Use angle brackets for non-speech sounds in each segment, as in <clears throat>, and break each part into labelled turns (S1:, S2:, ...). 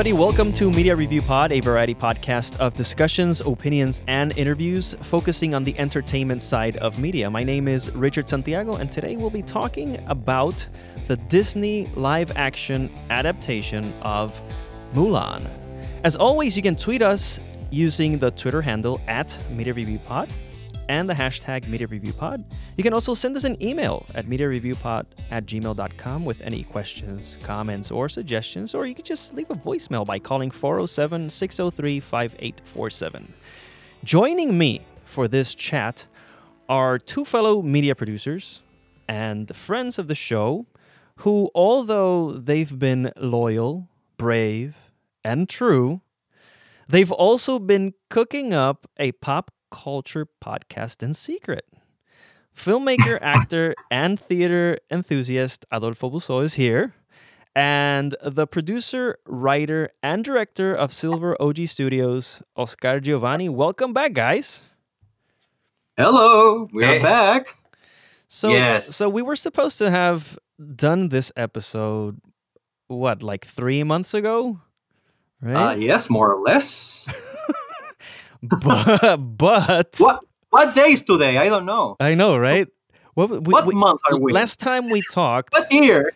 S1: everybody. Welcome to Media Review Pod, a variety podcast of discussions, opinions, and interviews focusing on the entertainment side of media. My name is Richard Santiago, and today we'll be talking about the Disney live action adaptation of Mulan. As always, you can tweet us using the Twitter handle at Media Review Pod and the hashtag MediaReviewPod. You can also send us an email at MediaReviewPod at gmail.com with any questions, comments, or suggestions, or you can just leave a voicemail by calling 407 603 5847. Joining me for this chat are two fellow media producers and friends of the show who, although they've been loyal, brave, and true, they've also been cooking up a pop culture podcast in secret. Filmmaker, <laughs> actor, and theater enthusiast Adolfo Busso is here. And the producer, writer, and director of Silver OG Studios, Oscar Giovanni. Welcome back, guys.
S2: Hello, we
S3: Hey.
S2: are back.
S1: So,
S3: Yes.
S1: so we were supposed to have done this episode, what, like three months ago? Right?
S2: Uh, yes, more or less. <laughs>
S1: but, but
S2: What what day is today? I don't know.
S1: I know, right? What, we,
S2: What
S1: we-
S2: month are we?
S1: Last time we talked,
S2: What year?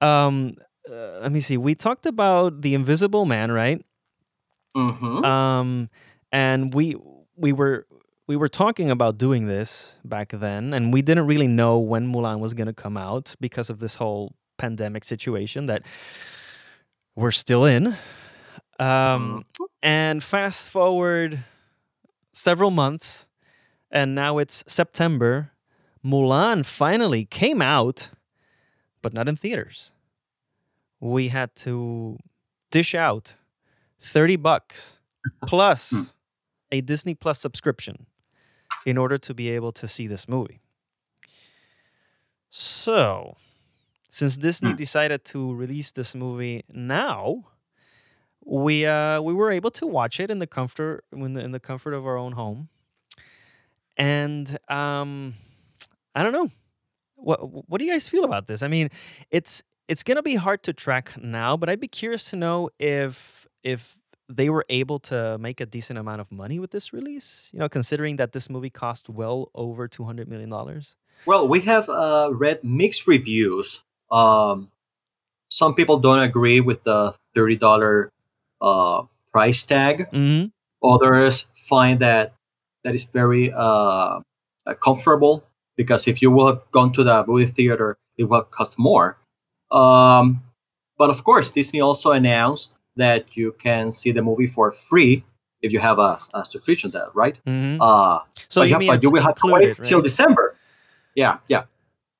S1: um, uh, let me see. We talked about the Invisible Man, right?
S2: Mm-hmm.
S1: Um, and we we were we were talking about doing this back then, and we didn't really know when Mulan was gonna come out because of this whole pandemic situation that we're still in. Um, and fast forward several months, and now it's September. Mulan finally came out, but not in theaters. We had to dish out 30 bucks plus a Disney Plus subscription in order to be able to see this movie. So, since Disney
S2: Hmm.
S1: decided to release this movie now, we uh we were able to watch it in the comfort in the, in the comfort of our own home. And um I don't know. What what do you guys feel about this? I mean, it's it's to be hard to track now, but I'd be curious to know if if they were able to make a decent amount of money with this release, you know, considering that this movie cost well over 200 million dollars.
S2: Well, we have uh, read mixed reviews. Um, some people don't agree with the thirty dollar uh, price tag.
S1: Mhm.
S2: Others find that that is very uh, comfortable because if you will have gone to the movie theater, it will cost more. Um, but of course, Disney also announced that you can see the movie for free if you have a, a subscription to that, right?
S1: Mhm.
S2: Uh,
S1: So you
S2: have-
S1: mean
S2: but you will have to wait till? December. Yeah, yeah.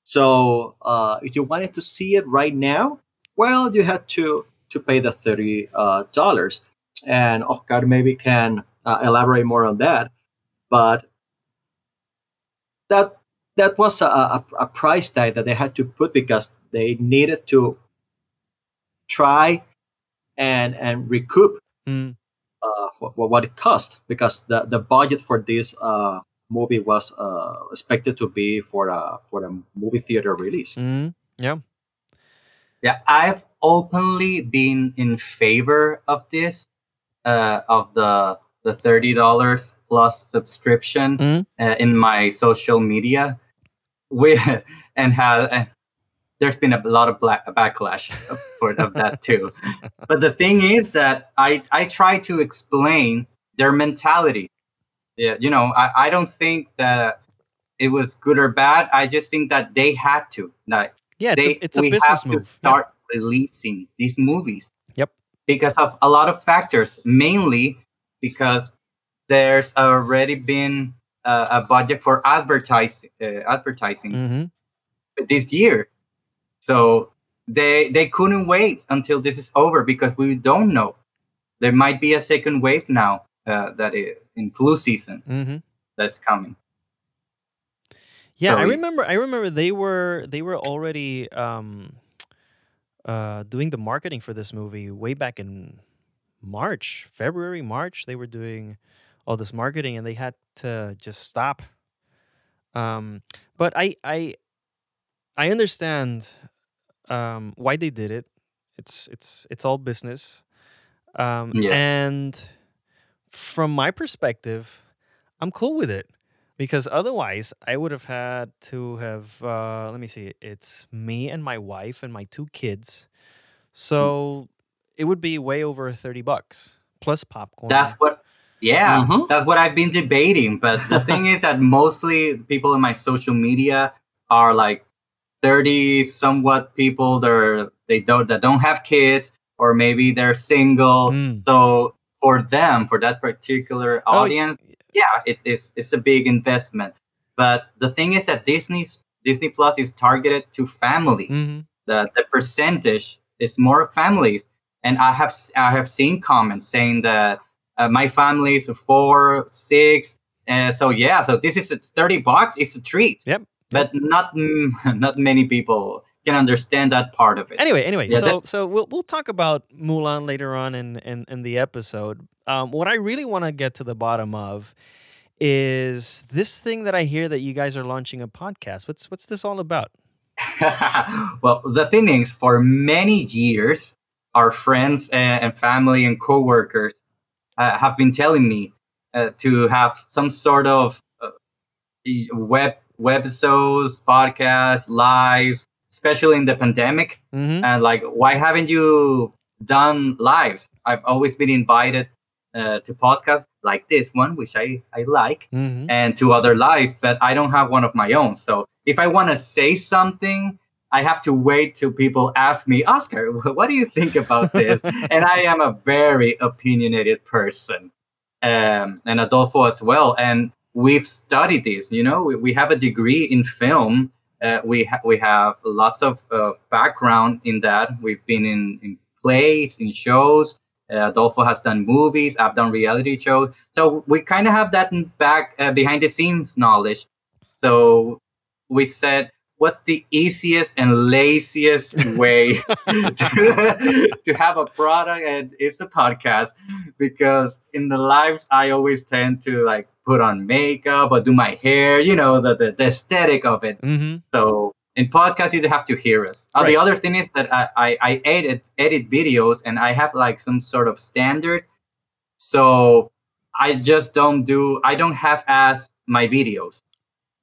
S2: So uh, if you wanted to see it right now, well, you had to to pay the thirty uh, dollars, and Oscar maybe can uh, elaborate more on that. But that that was a, a, a price tag that they had to put because they needed to try and and recoup
S1: Mm.
S2: uh, what, what it cost because the, the budget for this uh, movie was uh, expected to be for a for a movie theater release.
S1: Mhm. Yeah.
S3: Yeah, I've openly been in favor of this, uh, of the the thirty dollars plus subscription
S1: Mhm.
S3: uh, in my social media, with <laughs> and have uh, there's been a lot of black backlash for of that <laughs> too. but the thing is that I I try to explain their mentality. Yeah, you know, I, I don't think that it was good or bad. I just think that they had to. Like
S1: Yeah, it's
S3: they,
S1: a, it's a
S3: we
S1: business
S3: have
S1: move.
S3: to start releasing these movies.
S1: Yep.
S3: Because of a lot of factors, mainly because there's already been a, a budget for advertising uh, advertising
S1: Yeah. Mhm.
S3: this year, so they they couldn't wait until this is over because we don't know. There might be a second wave now uh, that in flu season
S1: Mhm.
S3: that's coming.
S1: Yeah, I remember. I remember they were they were already um, uh, doing the marketing for this movie way back in March, February, March. They were doing all this marketing, and they had to just stop. Um, but I I I understand um, why they did it. It's it's it's all business. Um,
S3: Yeah.
S1: And from my perspective, I'm cool with it because otherwise I would have had to have, uh, let me see, it's me and my wife and my two kids. So it would be way over 30 bucks plus popcorn.
S3: That's what. Yeah,
S2: Mhm.
S3: that's what I've been debating. But the thing is that mostly people in my social media are like thirty somewhat people. They're they don't that don't have kids, or maybe they're single.
S1: Mm.
S3: So for them, for that particular
S1: Oh,
S3: audience, yeah, it is it's a big investment. But the thing is that Disney's Disney Plus is targeted to families.
S1: Mhm.
S3: The the percentage is more families, and I have I have seen comments saying that uh, my family is four, six. Uh, so yeah, so this is a thirty bucks. It's a treat.
S1: Yep.
S3: But not mm, <laughs> not many people can understand that part of it.
S1: Anyway, anyway,
S3: Yeah,
S1: so so we'll we'll talk about Mulan later on in in, in the episode. Um, what I really want to get to the bottom of is this thing that I hear that you guys are launching a podcast. What's what's this all about? <laughs>
S3: well, the thing is, for many years, our friends and, and family and coworkers uh, have been telling me uh, to have some sort of uh, web webisodes, podcasts, lives, especially in the pandemic.
S1: Mm-hmm.
S3: And like, why haven't you done lives? I've always been invited uh, to podcasts like this one, which I I like
S1: Mm-hmm.
S3: and to other lives, but I don't have one of my own. So if I want to say something, I have to wait till people ask me, Oscar, what do you think about <laughs> this? and I am a very opinionated person, um, and Adolfo as well. And we've studied this. You know, we, we have a degree in film. Uh, we ha- we have lots of uh, background in that. We've been in, in plays, in shows. Uh, Adolfo has done movies. I've done reality shows. So we kind of have that back uh, behind the scenes knowledge. So we said, what's the easiest and laziest way to, <laughs> <laughs> to have a product? And it's a podcast because in the lives, I always tend to like put on makeup or do my hair, you know, the, the, the aesthetic of it.
S1: Mm-hmm.
S3: So in podcast, you have to hear us. Uh,
S1: Right.
S3: The other thing is that I, I, I edit edit videos and I have like some sort of standard. So I just don't do I don't half ass my videos.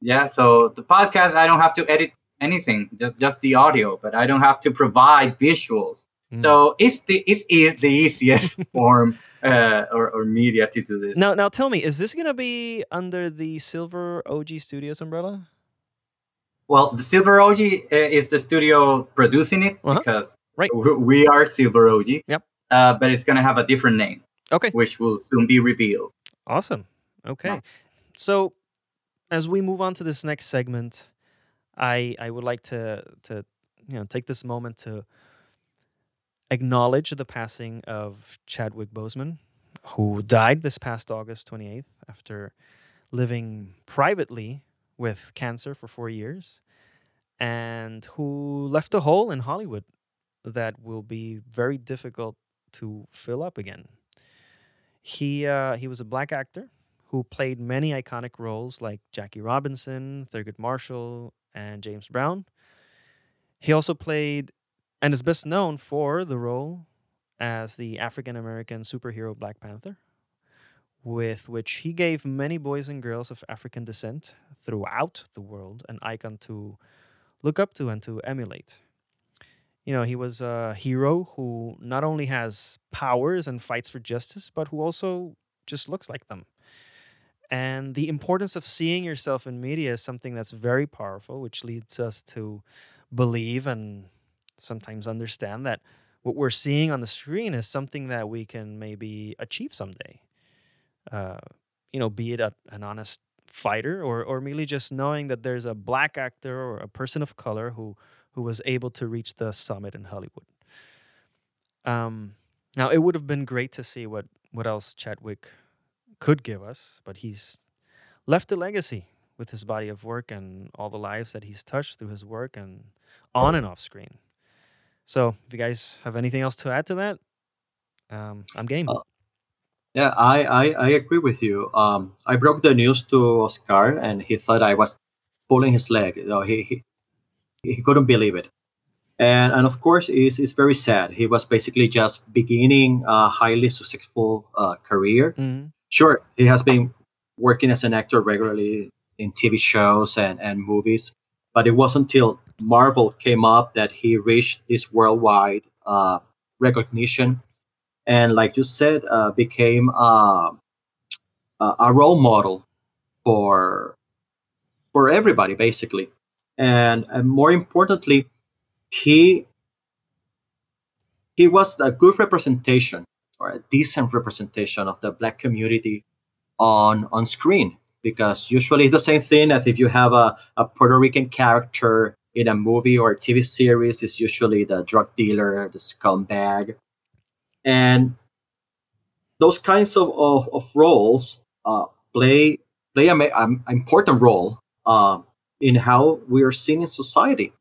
S3: Yeah. So the podcast I don't have to edit anything, just just the audio, but I don't have to provide visuals.
S1: Mm.
S3: So it's the it's e- the easiest <laughs> form uh, or, or media to do this.
S1: Now, now tell me, is this gonna be under the Silver OG Studios umbrella?
S3: Well, the Silver OG uh, is the studio producing it
S1: Uh-huh.
S3: because
S1: Right.
S3: we are Silver OG.
S1: Yep.
S3: Uh, but it's gonna have a different name,
S1: Okay,
S3: which will soon be revealed.
S1: awesome. Okay,
S3: Yeah.
S1: so as we move on to this next segment, I I would like to to you know take this moment to acknowledge the passing of Chadwick Boseman, who died this past August 28th after living privately with cancer for four years, and who left a hole in Hollywood that will be very difficult to fill up again. He uh, he was a black actor who played many iconic roles like Jackie Robinson, Thurgood Marshall, and James Brown. He also played and is best known for the role as the African American superhero Black Panther, with which he gave many boys and girls of African descent throughout the world an icon to look up to and to emulate. You know, he was a hero who not only has powers and fights for justice, but who also just looks like them. And the importance of seeing yourself in media is something that's very powerful, which leads us to believe and sometimes understand that what we're seeing on the screen is something that we can maybe achieve someday. Uh, you know, be it a, an honest fighter or, or merely just knowing that there's a black actor or a person of color who, who was able to reach the summit in Hollywood. Um, now, it would have been great to see what, what else Chadwick could give us, but he's left a legacy with his body of work and all the lives that he's touched through his work and on and off screen. So, if you guys have anything else to add to that, um, I'm game.
S2: Uh, Yeah, I, I, I agree with you. Um, I broke the news to Oscar, and he thought I was pulling his leg. You know, he, he he couldn't believe it. and and of course it's, it's very sad he was basically just beginning a highly successful uh, career
S1: hmm
S2: sure he has been working as an actor regularly in tv shows and, and movies but it wasn't until marvel came up that he reached this worldwide uh, recognition. And like you said uh, became uh, a role model for for everybody basically. And, and more importantly he he was a good representation or a decent representation of the black community on on screen because usually it's the same thing as if you have a, a Puerto Rican character in a movie or a TV series, it's usually the drug dealer, the scumbag. And those kinds of, of, of roles uh, play play an important role uh, in how we are seen in society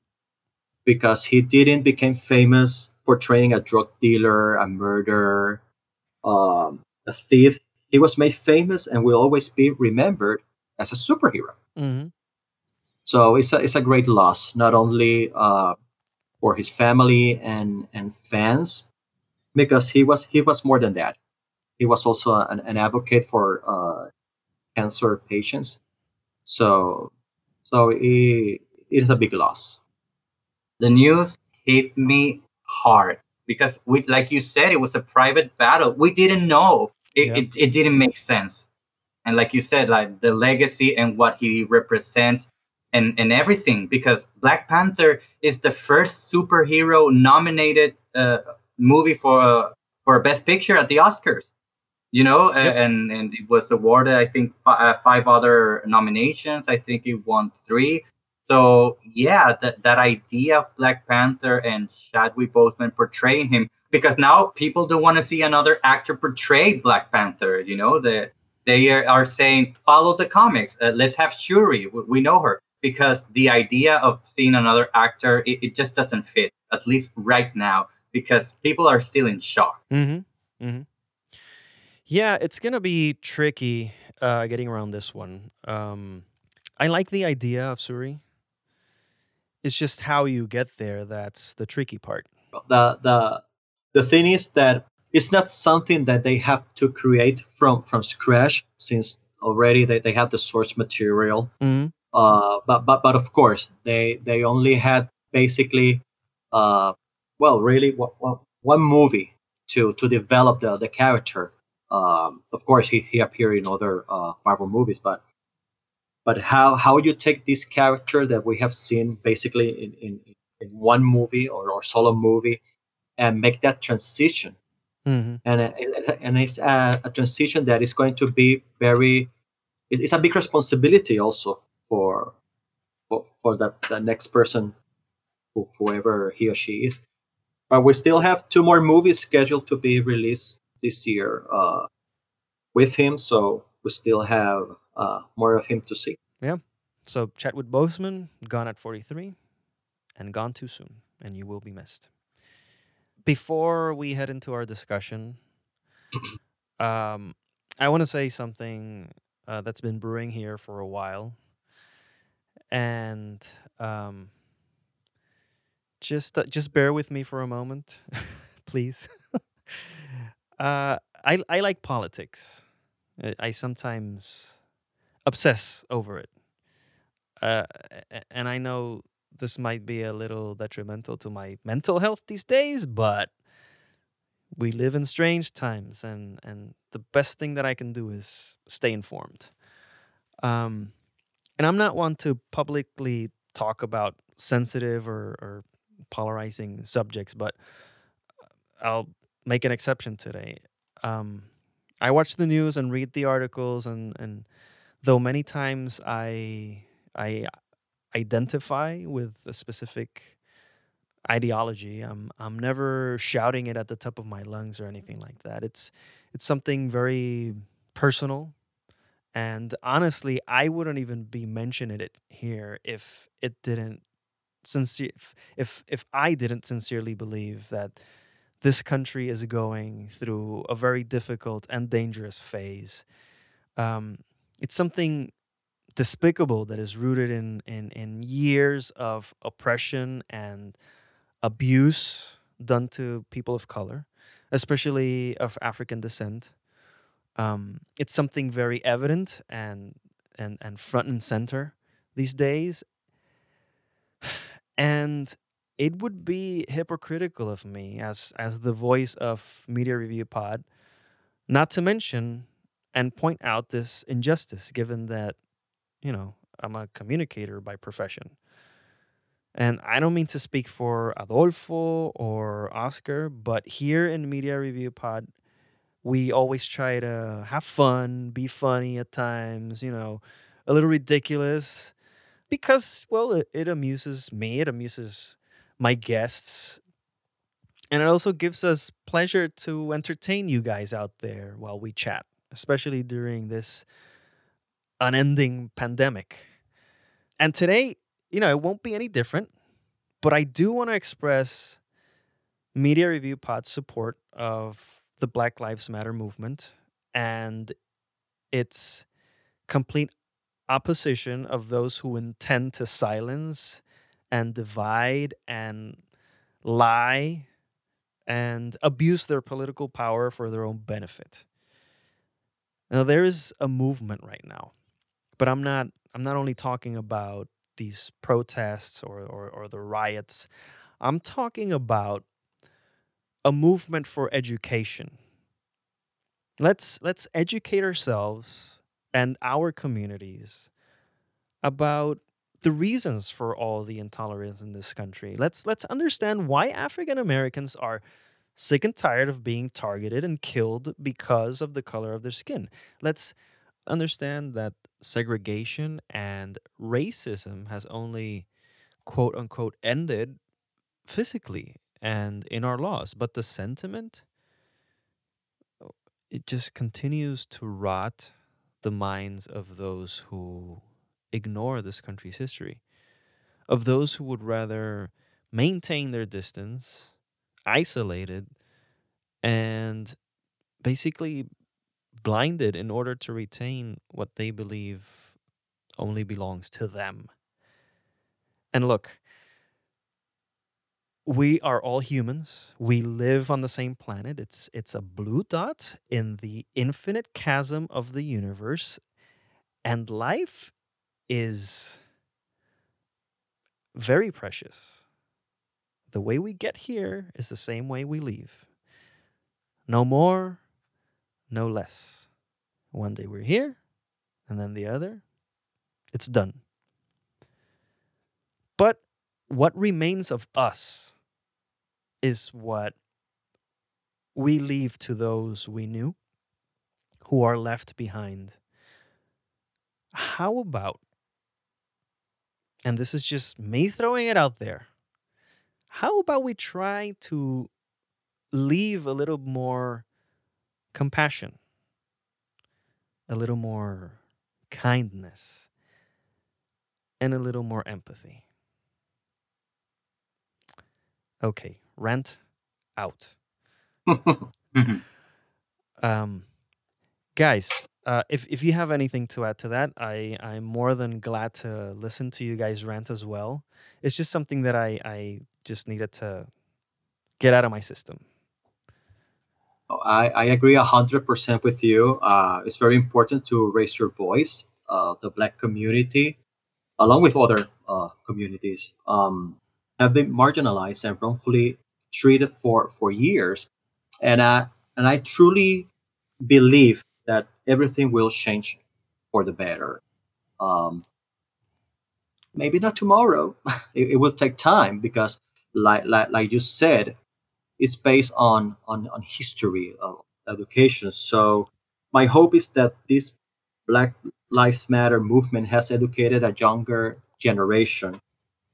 S2: because he didn't become famous portraying a drug dealer, a murderer, um, a thief. He was made famous and will always be remembered as a superhero.
S1: hmm
S2: So it's a, it's a great loss, not only uh, for his family and, and fans, because he was he was more than that. He was also an, an advocate for uh, cancer patients. So so it, it is a big loss.
S3: the news hit me hard because we like you said it was a private battle. We didn't know. It,
S1: Yeah.
S3: it, it didn't make sense. And like you said like the legacy and what he represents and and everything because black panther is the first superhero nominated uh, movie for uh, for best picture at the oscars you know?
S1: Yep.
S3: and and it was awarded i think fi- uh, five other nominations. I think it won three so yeah, that that idea of Black Panther and Chadwick Boseman portraying him, because now people don't want to see another actor portray Black Panther. You know, that they are, saying follow the comics. Uh, let's have Shuri. We, we know her because the idea of seeing another actor it, it just doesn't fit at least right now because people are still in shock.
S1: hmm hmm Yeah, it's gonna be tricky uh, getting around this one. Um, I like the idea of Shuri. It's just how you get there that's the tricky part.
S2: The the the thing is that it's not something that they have to create from from scratch since already they, they have the source material.
S1: Hmm
S2: uh, but but but of course they they only had basically uh, well really one, one, one movie to to develop the the character. Um, of course he, he appeared in other uh, marvel movies but but how how you take this character that we have seen basically in in, in one movie or, or solo movie and make that transition.
S1: Hmm
S2: and and it's a, a transition that is going to be very it's a big responsibility also for for, for the, the next person who, whoever he or she is. But we still have two more movies scheduled to be released this year uh, with him. So we still have uh, more of him to see Yeah.
S1: So Chadwick Boseman gone at 43 and gone too soon, and you will be missed. Before we head into our discussion, <clears throat> um, I want to say something uh, that's been brewing here for a while, and um, just uh, just bear with me for a moment, <laughs> please. <laughs> uh, I I like politics. I, I sometimes obsess over it uh, and I know this might be a little detrimental to my mental health these days, but we live in strange times, and and the best thing that I can do is stay informed. Um, and I'm not one to publicly talk about sensitive or, or polarizing subjects, but I'll make an exception today. Um, I watch the news and read the articles, and and though many times I I identify with a specific ideology. I'm I'm never shouting it at the top of my lungs or anything like that. It's it's something very personal. And honestly, I wouldn't even be mentioning it here if it didn't sincere if if, if I didn't sincerely believe that this country is going through a very difficult and dangerous phase. Um, it's something despicable that is rooted in, in in years of oppression and abuse done to people of color, especially of African descent. Um, it's something very evident and and and front and center these days. And it would be hypocritical of me as as the voice of Media Review Pod not to mention and point out this injustice given that you know I'm a communicator by profession. And I don't mean to speak for Adolfo or Oscar, but here in Media Review Pod, we always try to have fun, be funny at times, you know, a little ridiculous because, well, it, it amuses me, it amuses my guests, and it also gives us pleasure to entertain you guys out there while we chat, especially during this unending pandemic. And today, you know, it won't be any different, but I do want to express Media Review Pod's support of the Black Lives Matter movement and its complete opposition of those who intend to silence and divide and lie and abuse their political power for their own benefit. Now there is a movement right now, but I'm not I'm not only talking about these protests or, or, or the riots. I'm talking about a movement for education. Let's let's educate ourselves and our communities about the reasons for all the intolerance in this country. Let's let's understand why African Americans are sick and tired of being targeted and killed because of the color of their skin. Let's understand that segregation and racism has only quote unquote ended physically and in our laws, but the sentiment oh, it just continues to rot the minds of those who ignore this country's history, of those who would rather maintain their distance, isolated, and basically blinded in order to retain what they believe only belongs to them. And look, we are all humans. We live on the same planet. It's it's a blue dot in the infinite chasm of the universe. And life is very precious. The way we get here is the same way we leave. No more, no less. One day we're here, and then the other, it's done. But what remains of us is what we leave to those we knew who are left behind. How about and this is just me throwing it out there. How about we try to leave a little more compassion, a little more kindness, and a little more empathy? Okay, rent out. <laughs>
S3: Mhm.
S1: Um, guys, uh, if if you have anything to add to that, I I'm more than glad to listen to you guys rant as well. It's just something that I I just needed to get out of my system.
S2: Oh, I, I agree 100% with you. Uh, it's very important to raise your voice. Uh, the Black community, along with other uh, communities, um, have been marginalized and wrongfully treated for, for years. And, I and I truly believe that everything will change for the better. Um, maybe not tomorrow. <laughs> it, it will take time because, like, like, like you said, it's based on, on, on history of education. So my hope is that this Black Lives Matter movement has educated a younger generation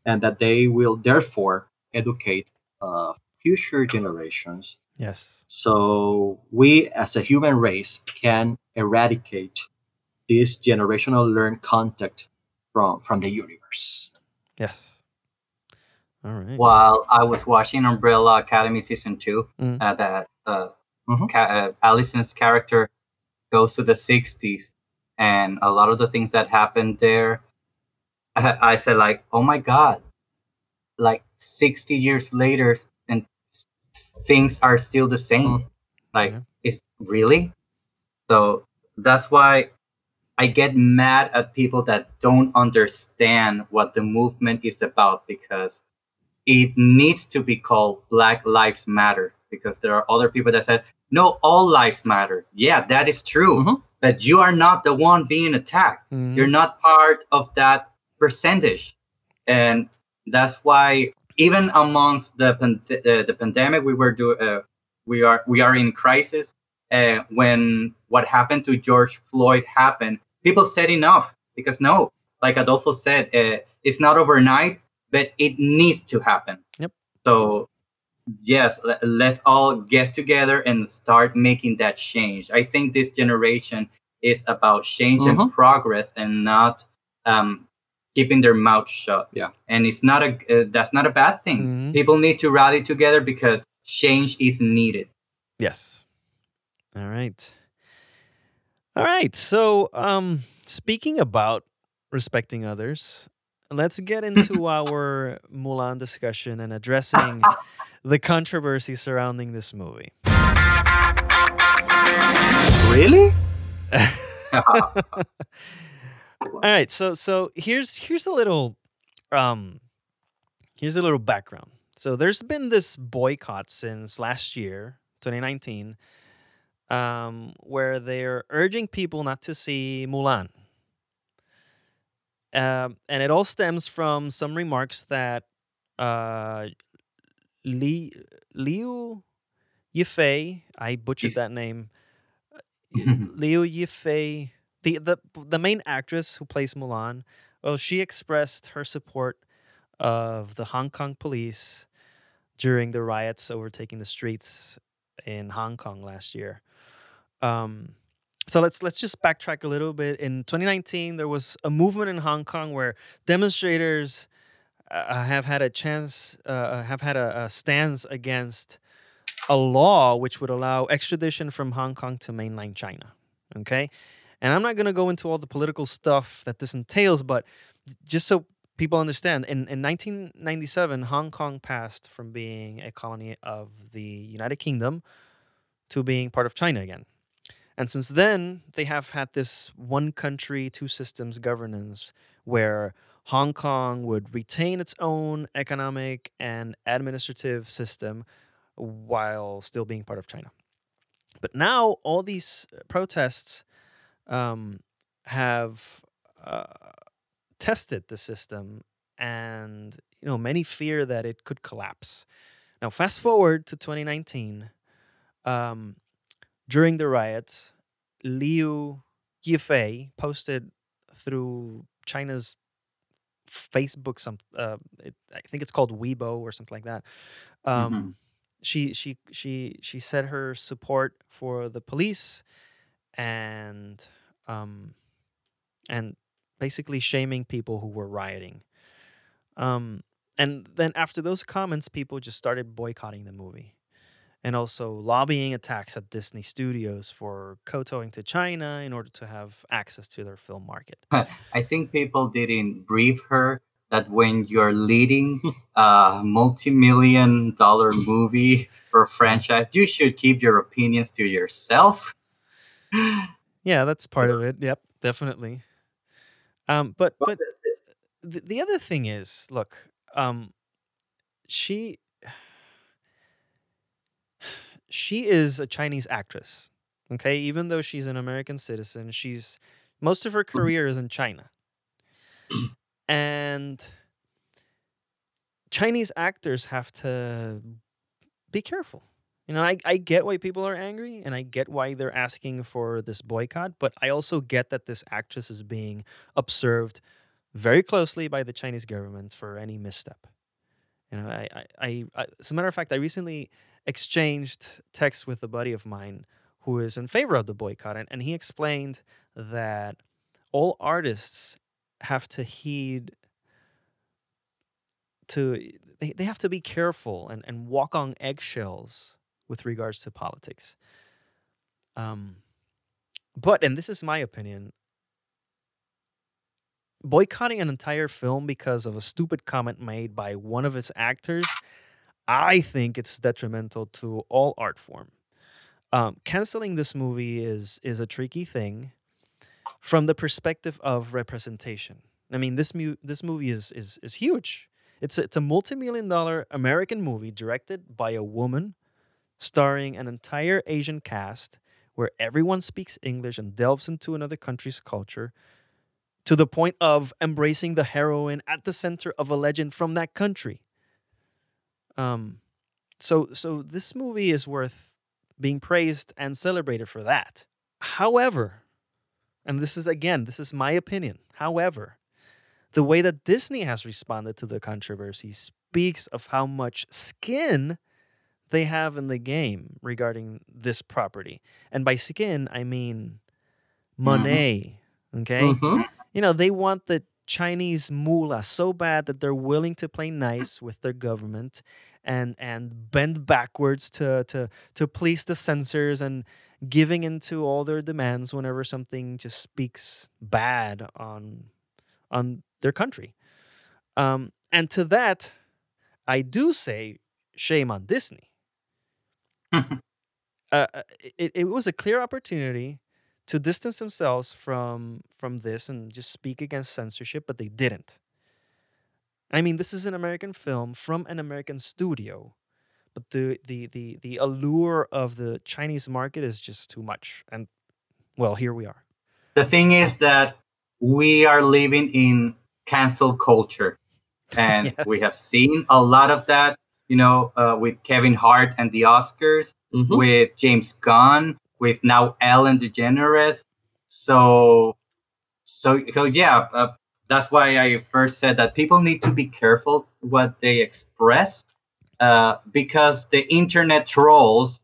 S2: and that they will therefore educate uh, future generations
S1: Yes.
S2: so we as a human race can eradicate this generational learned contact from from the universe.
S1: Yes. All right.
S3: While I was watching Umbrella Academy season two,
S1: Mm.
S3: uh, that uh,
S2: Mhm.
S3: ca- uh, Allison's character goes to the '60s, and a lot of the things that happened there, I, <laughs> I said like, "Oh my god, like 60 years later and s- things are still the same
S2: Mm.
S3: like
S1: Yeah.
S3: it's really so that's why i get mad at people that don't understand what the movement is about because it needs to be called black lives matter because there are other people that said no all lives matter. Yeah that is true
S2: Mhm.
S3: but you are not the one being attacked.
S1: Mhm.
S3: you're not part of that percentage. And that's why even amongst the pan- uh, the pandemic we were do uh, we are we are in crisis. Uh, when what happened to George Floyd happened people said enough because no like Adolfo said uh, it's not overnight but it needs to happen
S1: Yep.
S3: so yes le- let's all get together and start making that change i think this generation is about change and
S2: Mhm.
S3: progress and not um, keeping their mouth shut
S2: Yeah.
S3: and it's not a uh, that's not a bad thing
S1: Mhm.
S3: people need to rally together because change is needed
S1: Yes. All right. All right. So, um, speaking about respecting others, let's get <laughs> into our Mulan discussion and addressing the controversy surrounding this movie.
S2: Really? <laughs>
S1: All right, so so here's here's a little um here's a little background. So there's been this boycott since last year, 2019, um, where they're urging people not to see Mulan. Um, and it all stems from some remarks that uh, Li, Liu Yifei, I butchered
S3: Yif-
S1: that name, <laughs> Liu Yifei, the, the the main actress who plays Mulan, well, she expressed her support of the Hong Kong police during the riots overtaking the streets in Hong Kong last year. Um, so let's let's just backtrack a little bit. In 2019, there was a movement in Hong Kong where demonstrators uh, have had a chance, uh, have had a, a stance against a law which would allow extradition from Hong Kong to mainland China. Okay. And I'm not going to go into all the political stuff that this entails, but just so people understand, in, in 1997, Hong Kong passed from being a colony of the United Kingdom to being part of China again. And since then, they have had this one country, two systems governance where Hong Kong would retain its own economic and administrative system while still being part of China. But now all these protests um, have uh, tested the system, and you know many fear that it could collapse. Now, fast forward to 2019, um, during the riots, Liu Yifei posted through China's Facebook, some uh, it, I think it's called Weibo or something like that. Um,
S3: Mhm.
S1: She she she she said her support for the police, and um, and basically shaming people who were rioting. Um, and then after those comments, people just started boycotting the movie, and also lobbying attacks at Disney Studios for kowtowing to China in order to have access to their film market.
S3: I think people didn't brief her that when you're leading <laughs> a multi-million dollar movie or franchise, you should keep your opinions to yourself. <sighs>
S1: Yeah, that's part of it. Yep, definitely. Um, but but the, the other thing is, look, um, she she is a Chinese actress. Okay, even though she's an American citizen, she's most of her mm-hmm. career is in China, and Chinese actors have to be careful. You know, I, I get why people are angry and I get why they're asking for this boycott, but I also get that this actress is being observed very closely by the Chinese government for any misstep. You know, I, I, I, I as a matter of fact, I recently exchanged texts with a buddy of mine who is in favor of the boycott, and, and he explained that all artists have to heed to they, they have to be careful and, and walk on eggshells with regards to politics. Um, but and this is my opinion. boycotting an entire film because of a stupid comment made by one of its actors, I think it's detrimental to all art form. Um, canceling this movie is is a tricky thing from the perspective of representation. I mean, this mu- this movie is is is huge. It's a, it's a multi-million dollar American movie directed by a woman, starring an entire Asian cast where everyone speaks English and delves into another country's culture to the point of embracing the heroine at the center of a legend from that country. Um, so so this movie is worth being praised and celebrated for that. However, and this is again, this is my opinion. However, the way that Disney has responded to the controversy speaks of how much skin they have in the game regarding this property. And by skin, I mean money. Mm-hmm. Okay?
S2: Mhm.
S1: You know, they want the Chinese moolah so bad that they're willing to play nice with their government and and bend backwards to to to please the censors and giving into all their demands whenever something just speaks bad on on their country. Um, and to that, I do say shame on Disney. <laughs> uh, uh, it, it was a clear opportunity to distance themselves from from this and just speak against censorship, but they didn't. I mean, this is an American film from an American studio, but the the the the allure of the Chinese market is just too much. And well, here we are.
S3: the thing <laughs> is that we are living in cancel culture <laughs> and we have seen a lot of that you know uh, with kevin hart and the oscars
S2: Mhm.
S3: with james gunn with now ellen degeneres so so so yeah uh, that's why i first said that people need to be careful what they express uh, because the internet trolls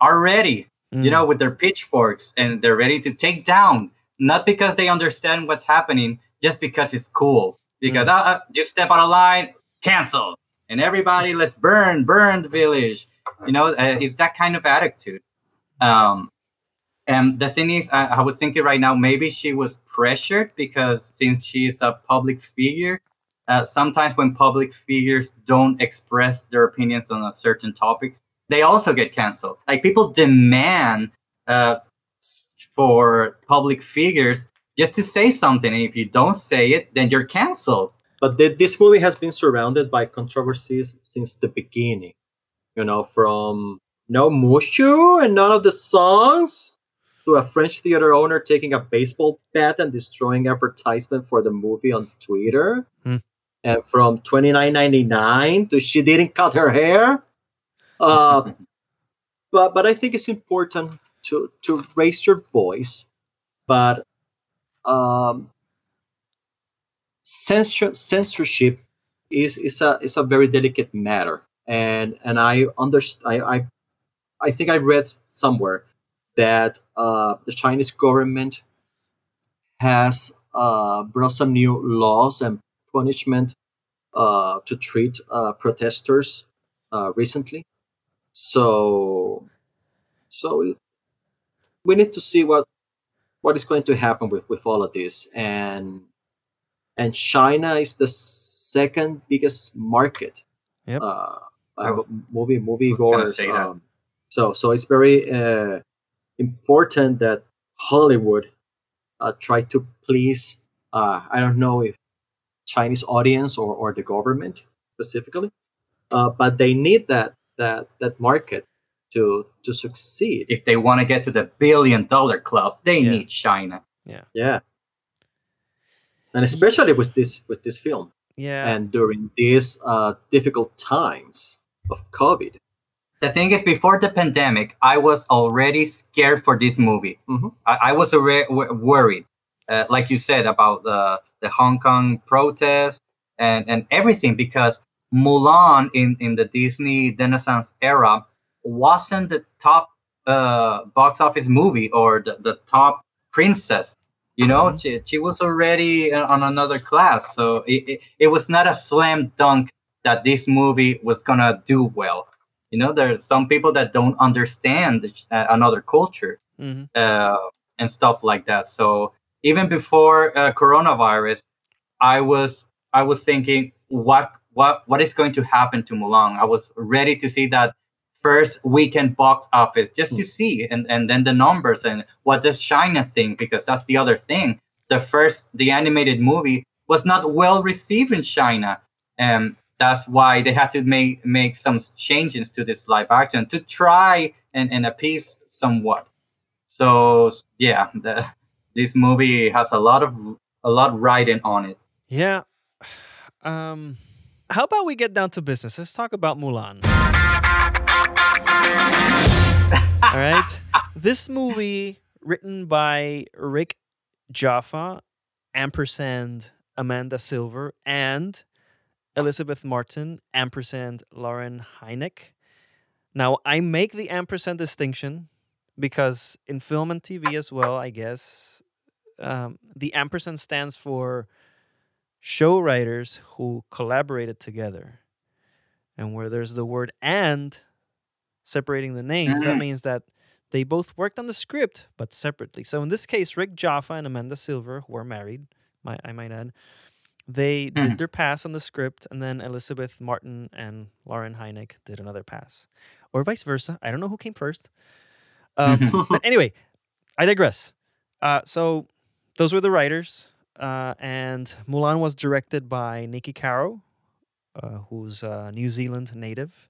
S3: are ready you
S1: Mm.
S3: know, with their pitchforks and they're ready to take down, not because they understand what's happening, just because it's cool. Because uh, uh, just step out of line, cancel, and everybody, let's burn, burn the village. You know, uh, it's that kind of attitude. Um, and the thing is, I, I was thinking right now, maybe she was pressured because since she's a public figure, uh, sometimes when public figures don't express their opinions on a certain topics, they also get canceled. Like people demand uh, for public figures just to say something, and if you don't say it, then you're canceled.
S2: But th- this movie has been surrounded by controversies since the beginning. You know, from no Mushu and none of the songs to a French theater owner taking a baseball bat and destroying advertisement for the movie on Twitter.
S1: Hmm.
S2: And from twenty nine ninety nine to she didn't cut her hair. Uh, <laughs> but but I think it's important to to raise your voice, but um, censor, censorship is is a is a very delicate matter, and and I understand. I, I I think I read somewhere that uh, the Chinese government has uh, brought some new laws and punishment uh, to treat uh, protesters uh, recently. So, so we need to see what what is going to happen with, with all of this, and and China is the second biggest market.
S1: Yep.
S2: Uh, uh, movie movie goers.
S3: say that.
S2: Um, so so it's very uh, important that Hollywood uh, try to please. Uh, I don't know if Chinese audience or, or the government specifically, uh, but they need that that that market to to succeed.
S3: If they want to get to the billion dollar club, they
S1: Yeah.
S3: need China.
S2: Yeah, and especially with this with this film
S1: Yeah.
S2: and during these uh, difficult times of COVID.
S3: The thing is, before the pandemic, I was already scared for this movie.
S2: Mhm.
S3: I, I was already w- worried, uh, like you said about the the Hong Kong protests and and everything, because Mulan in in the Disney Renaissance era wasn't the top uh, box office movie or the, the top princess. You know,
S1: Mhm.
S3: she, she was already uh, on another class, so it, it, it was not a slam dunk that this movie was gonna do well you know there's some people that don't understand uh, another culture
S1: Mhm.
S3: uh, and stuff like that so even before uh, coronavirus I was I was thinking what what what is going to happen to Mulan. I was ready to see that first weekend box office just to see and, and then the numbers and what does China think because that's the other thing. The first the animated movie was not well received in China. And that's why they had to make make some changes to this live action to try and, and appease somewhat. So yeah, the, this movie has a lot of a lot riding on it.
S1: Yeah. Um how about we get down to business? Let's talk about Mulan. All right. <laughs> This movie, written by Rick Jaffa, ampersand Amanda Silver, and Elizabeth Martin, ampersand Lauren Hynek. Now, I make the ampersand distinction because in film and TV as well, I guess, um, the ampersand stands for show writers who collaborated together. And where there's the word and separating the names, that
S3: Mhm.
S1: means that they both worked on the script, but separately. So in this case, Rick Jaffa and Amanda Silver, who are married, my, I might add, they did
S3: Mhm.
S1: their pass on the script, and then Elizabeth Martin and Lauren Hynek did another pass, or vice versa. I don't know who came first. Um,
S3: Mhm.
S1: but anyway, I digress. Uh, so those were the writers, uh, and Mulan was directed by Niki Caro, uh, who's a New Zealand native,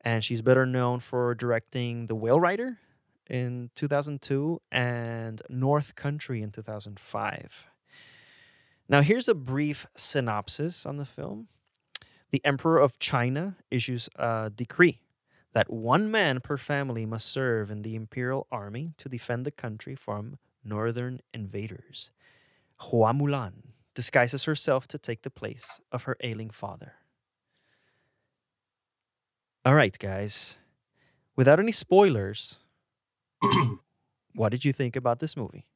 S1: and she's better known for directing The Whale Rider in 2002 and North Country in 2005. Now, here's a brief synopsis on the film. The Emperor of China issues a decree that one man per family must serve in the imperial army to defend the country from northern invaders. Hua Mulan disguises herself to take the place of her ailing father. All right, guys. Without any spoilers, <clears throat> what did you think about this movie?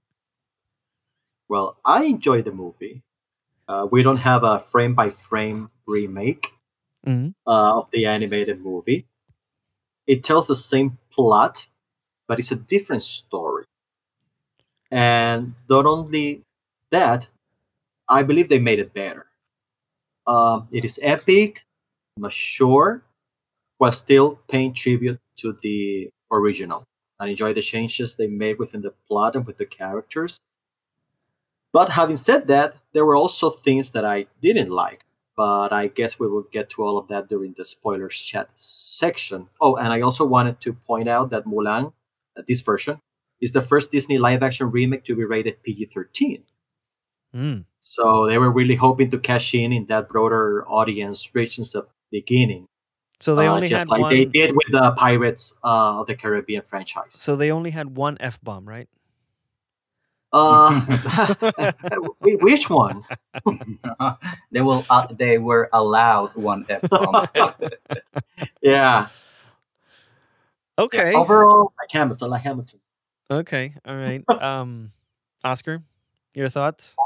S2: Well, I enjoyed the movie. Uh, we don't have a frame by frame remake
S1: Mhm.
S2: uh, of the animated movie. It tells the same plot, but it's a different story. And not only that, I believe they made it better. Um, it is epic, mature, while still paying tribute to the original. I enjoy the changes they made within the plot and with the characters. But having said that, there were also things that I didn't like. But I guess we will get to all of that during the spoilers chat section. Oh, and I also wanted to point out that Mulan, uh, this version, is the first Disney live action remake to be rated PG 13.
S1: Mm.
S2: So they were really hoping to cash in in that broader audience reach since the beginning.
S1: So they
S2: uh,
S1: only
S2: just
S1: had
S2: like
S1: one.
S2: they did with the Pirates uh, of the Caribbean franchise.
S1: So they only had one f bomb, right?
S2: Uh, <laughs> which one? <laughs>
S3: they will uh, they were allowed one f bomb. <laughs>
S2: Yeah,
S1: Okay.
S2: overall, like Hamilton, like Hamilton.
S1: Okay. All right. Um, Oscar, your thoughts?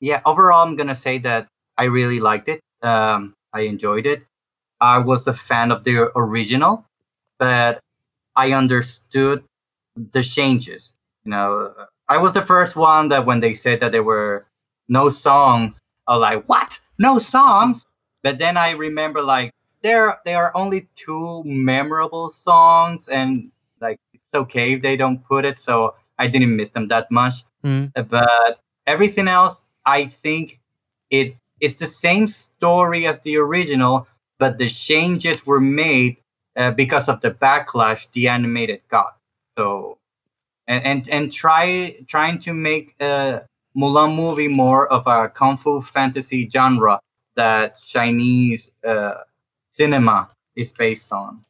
S3: yeah, overall, I'm gonna say that I really liked it. Um, I enjoyed it. I was a fan of the original, but I understood the changes. You know, I was the first one that when they said that there were no songs, I was like, "What? No songs?" But then I remember like there there are only two memorable songs, and like it's okay if they don't put it, so I didn't miss them that much
S1: Mm.
S3: but everything else i think it it's the same story as the original but the changes were made uh, because of the backlash the animated got so and and, and try trying to make a mulan movie more of a kung fu fantasy genre that chinese uh, cinema is based on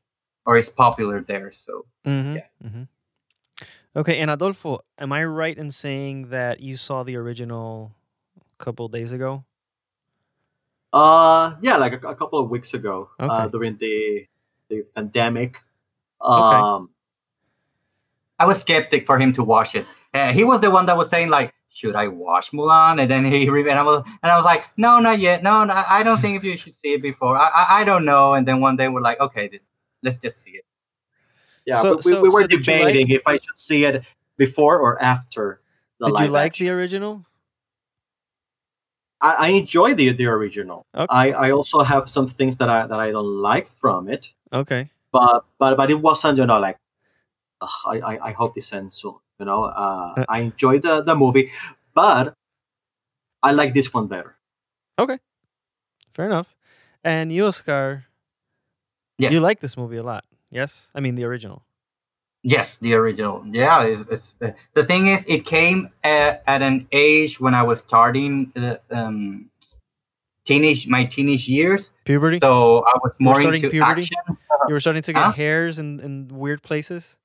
S3: or is popular there so
S1: Mm-hmm.
S3: Yeah.
S1: hmm Okay, and Adolfo, am I right in saying that you saw the original a couple days ago?
S2: Uh, yeah, like a, a couple of weeks ago, uh, during the the pandemic. Um,
S3: I was skeptic for him to watch it. Uh, he was the one that was saying like, "Should I watch Mulan?" And then he <laughs> re- and I was and I was like, "No, not yet. No, no I don't think if you should see it before. I, I I don't know." And then one day we're like, "Okay, let's just see it."
S2: yeah,
S1: So-
S2: we, we,
S1: so-
S2: we were
S1: so did you like-
S2: debating if I should see it before or after the
S1: Did
S2: live
S1: you like
S2: action.
S1: the original?
S2: I, I enjoy the the original.
S1: Okay.
S2: I, I also have some things that I that I don't like from it,
S1: Okay.
S2: but but but it wasn't you know like "Ugh, I, I I hope this ends soon. You know, uh,
S1: Uh.
S2: I enjoyed the the movie, but I like this one better.
S1: Okay, fair enough. And you, Oscar,
S3: Yes.
S1: you like this movie a lot. Yes? I mean, the original.
S3: Yes, the original. Yeah, it's, it's, uh, the thing is, it came at, at an age when I was starting uh, um, teenage my teenage years,
S1: Puberty?
S3: so I was more
S1: starting
S3: into
S1: puberty?
S3: action.
S1: you were starting to get
S3: Huh?
S1: hairs in, in weird places?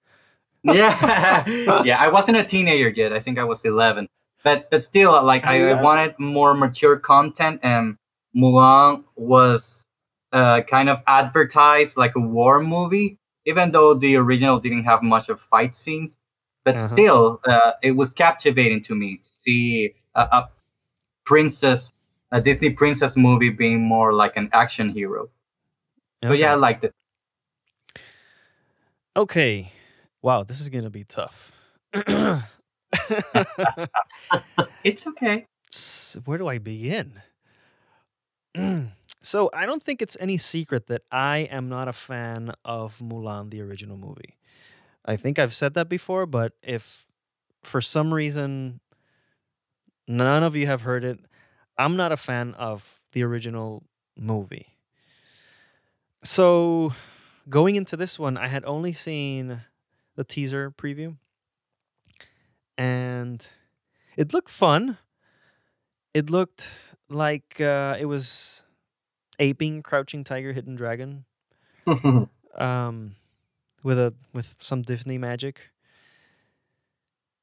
S3: Yeah, <laughs> yeah. I wasn't a teenager yet. I think I was eleven, but but still, like I, I wanted more mature content, and Mulan was uh, kind of advertised like a war movie, even though the original didn't have much of fight scenes. But
S1: Uh-huh.
S3: still, uh, it was captivating to me to see a, a princess, a Disney princess movie being more like an action hero. So
S1: Okay.
S3: yeah, I liked it.
S1: Okay. Wow, this is going to be tough. <laughs>
S3: It's okay.
S1: Where do I begin? Mm, so, I don't think it's any secret that I am not a fan of Mulan, the original movie. I think I've said that before, but if for some reason none of you have heard it, I'm not a fan of the original movie. So, going into this one, I had only seen the teaser preview and it looked fun. It looked like uh, it was aping Crouching Tiger, Hidden Dragon, <laughs> um, with a with some Disney magic.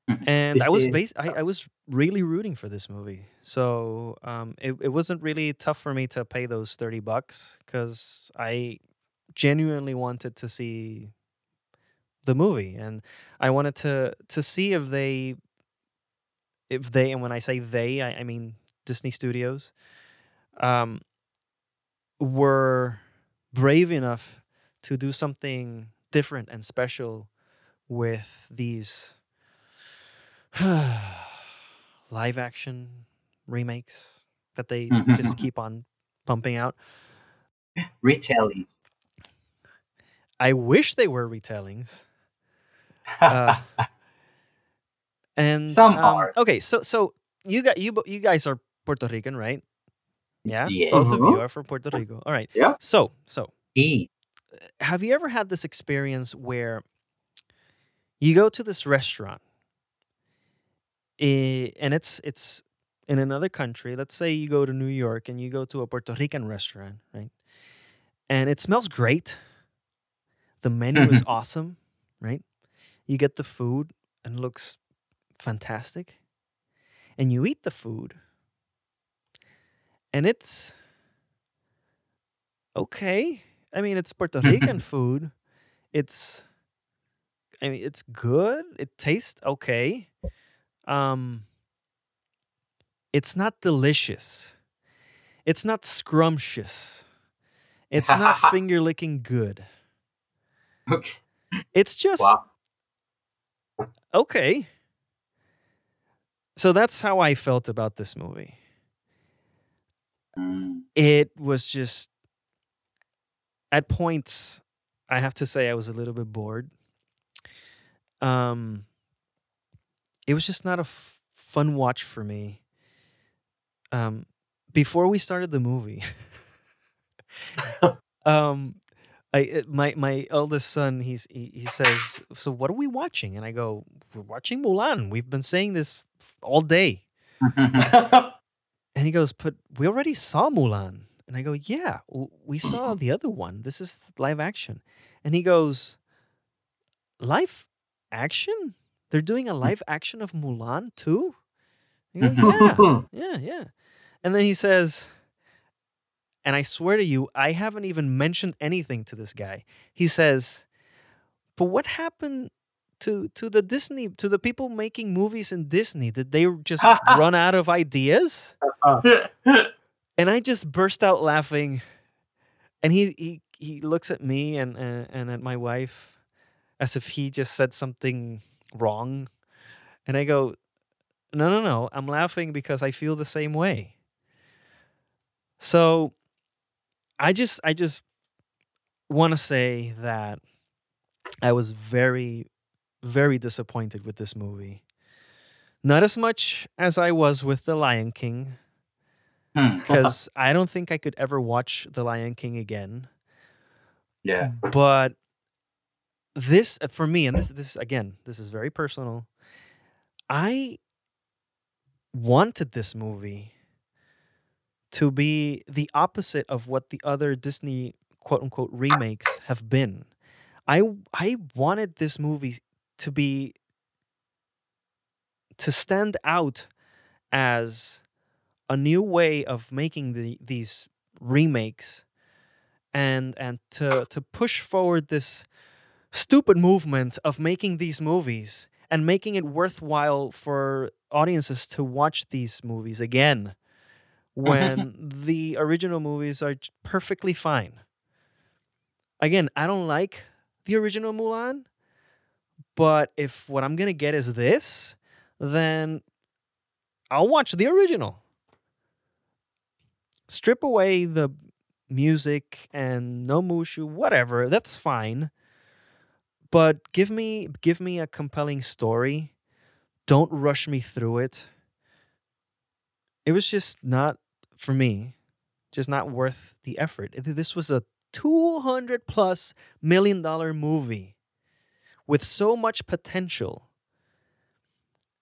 S3: Mhm.
S1: And I was bas- I, I was really rooting for this movie, so um, it it wasn't really tough for me to pay those thirty bucks because I genuinely wanted to see the movie, and I wanted to to see if they if they and when I say they, I, I mean Disney Studios, um, were brave enough to do something different and special with these <sighs> live action remakes that they just keep on pumping out. <laughs>
S3: Retellings.
S1: I wish they were retellings. Uh, <laughs> and
S3: Some
S1: um,
S3: are.
S1: okay. So so you got you you guys are Puerto Rican, right? Yeah,
S3: Yeah.
S1: both of you
S2: Mhm.
S1: are from Puerto Rico. All right.
S2: Yeah.
S1: So so
S3: E.
S1: have you ever had this experience where you go to this restaurant eh, and it's it's in another country let's say you go to new york and you go to a puerto rican restaurant right and it smells great the menu is awesome right you get the food and it looks fantastic and you eat the food and it's okay I mean, it's Puerto Rican <laughs> food. It's, I mean, it's good. It tastes okay. Um, it's not delicious. It's not scrumptious. It's not <laughs> finger licking good.
S3: Okay.
S1: It's just
S3: Wow.
S1: Okay. So that's how I felt about this movie.
S3: Mm.
S1: it was just at points i have to say i was a little bit bored um it was just not a f- fun watch for me um before we started the movie <laughs> <laughs> um I uh, my my eldest son he's he, he says so what are we watching and I go we're watching Mulan we've been saying this all day <laughs> and he goes, "But we already saw Mulan." And I go, "Yeah, we hmm. saw the other one. This is live action." And he goes, "Live action? They're doing a hmm. live action of Mulan too?" I go, mm-hmm. "Yeah, <laughs> yeah, yeah." And then he says, and I swear to you, I haven't even mentioned anything to this guy. He says, "But what happened to to the Disney to the people making movies in Disney? Did they just <laughs> run out of ideas?" <laughs> and I just burst out laughing. And he he he looks at me and and, and at my wife as if he just said something wrong. And I go, "No, no, no. I'm laughing because I feel the same way." So I just I just want to say that I was very very disappointed with this movie. Not as much as I was with The Lion King
S3: Hmm. <laughs>
S1: because I don't think I could ever watch The Lion King again.
S3: yeah.
S1: But this uh, for me and this this again, this is very personal. I wanted this movie to be the opposite of what the other Disney quote unquote remakes have been. I I wanted this movie to be to stand out as a new way of making the, these remakes and and to to push forward this stupid movement of making these movies and making it worthwhile for audiences to watch these movies again Mm-hmm. when the original movies are perfectly fine. Again, I don't like the original Mulan, but if what I'm going to get is this, then I'll watch the original. Strip away the music and no Mushu, whatever, that's fine. But give me give me a compelling story. Don't rush me through it. It was just not for me, just not worth the effort. This was a 200 plus million dollar movie with so much potential.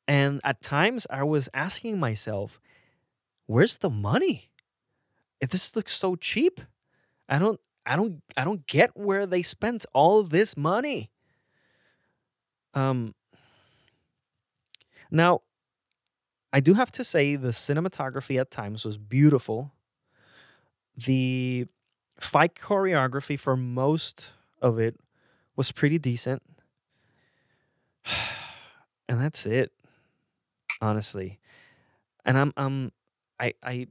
S1: And at times I was asking myself, where's the money? If this looks so cheap, I don't I don't I don't get where they spent all this money. Um now I do have to say the cinematography at times was beautiful. The fight choreography for most of it was pretty decent. <sighs> And that's it. Honestly. And I'm I'm I I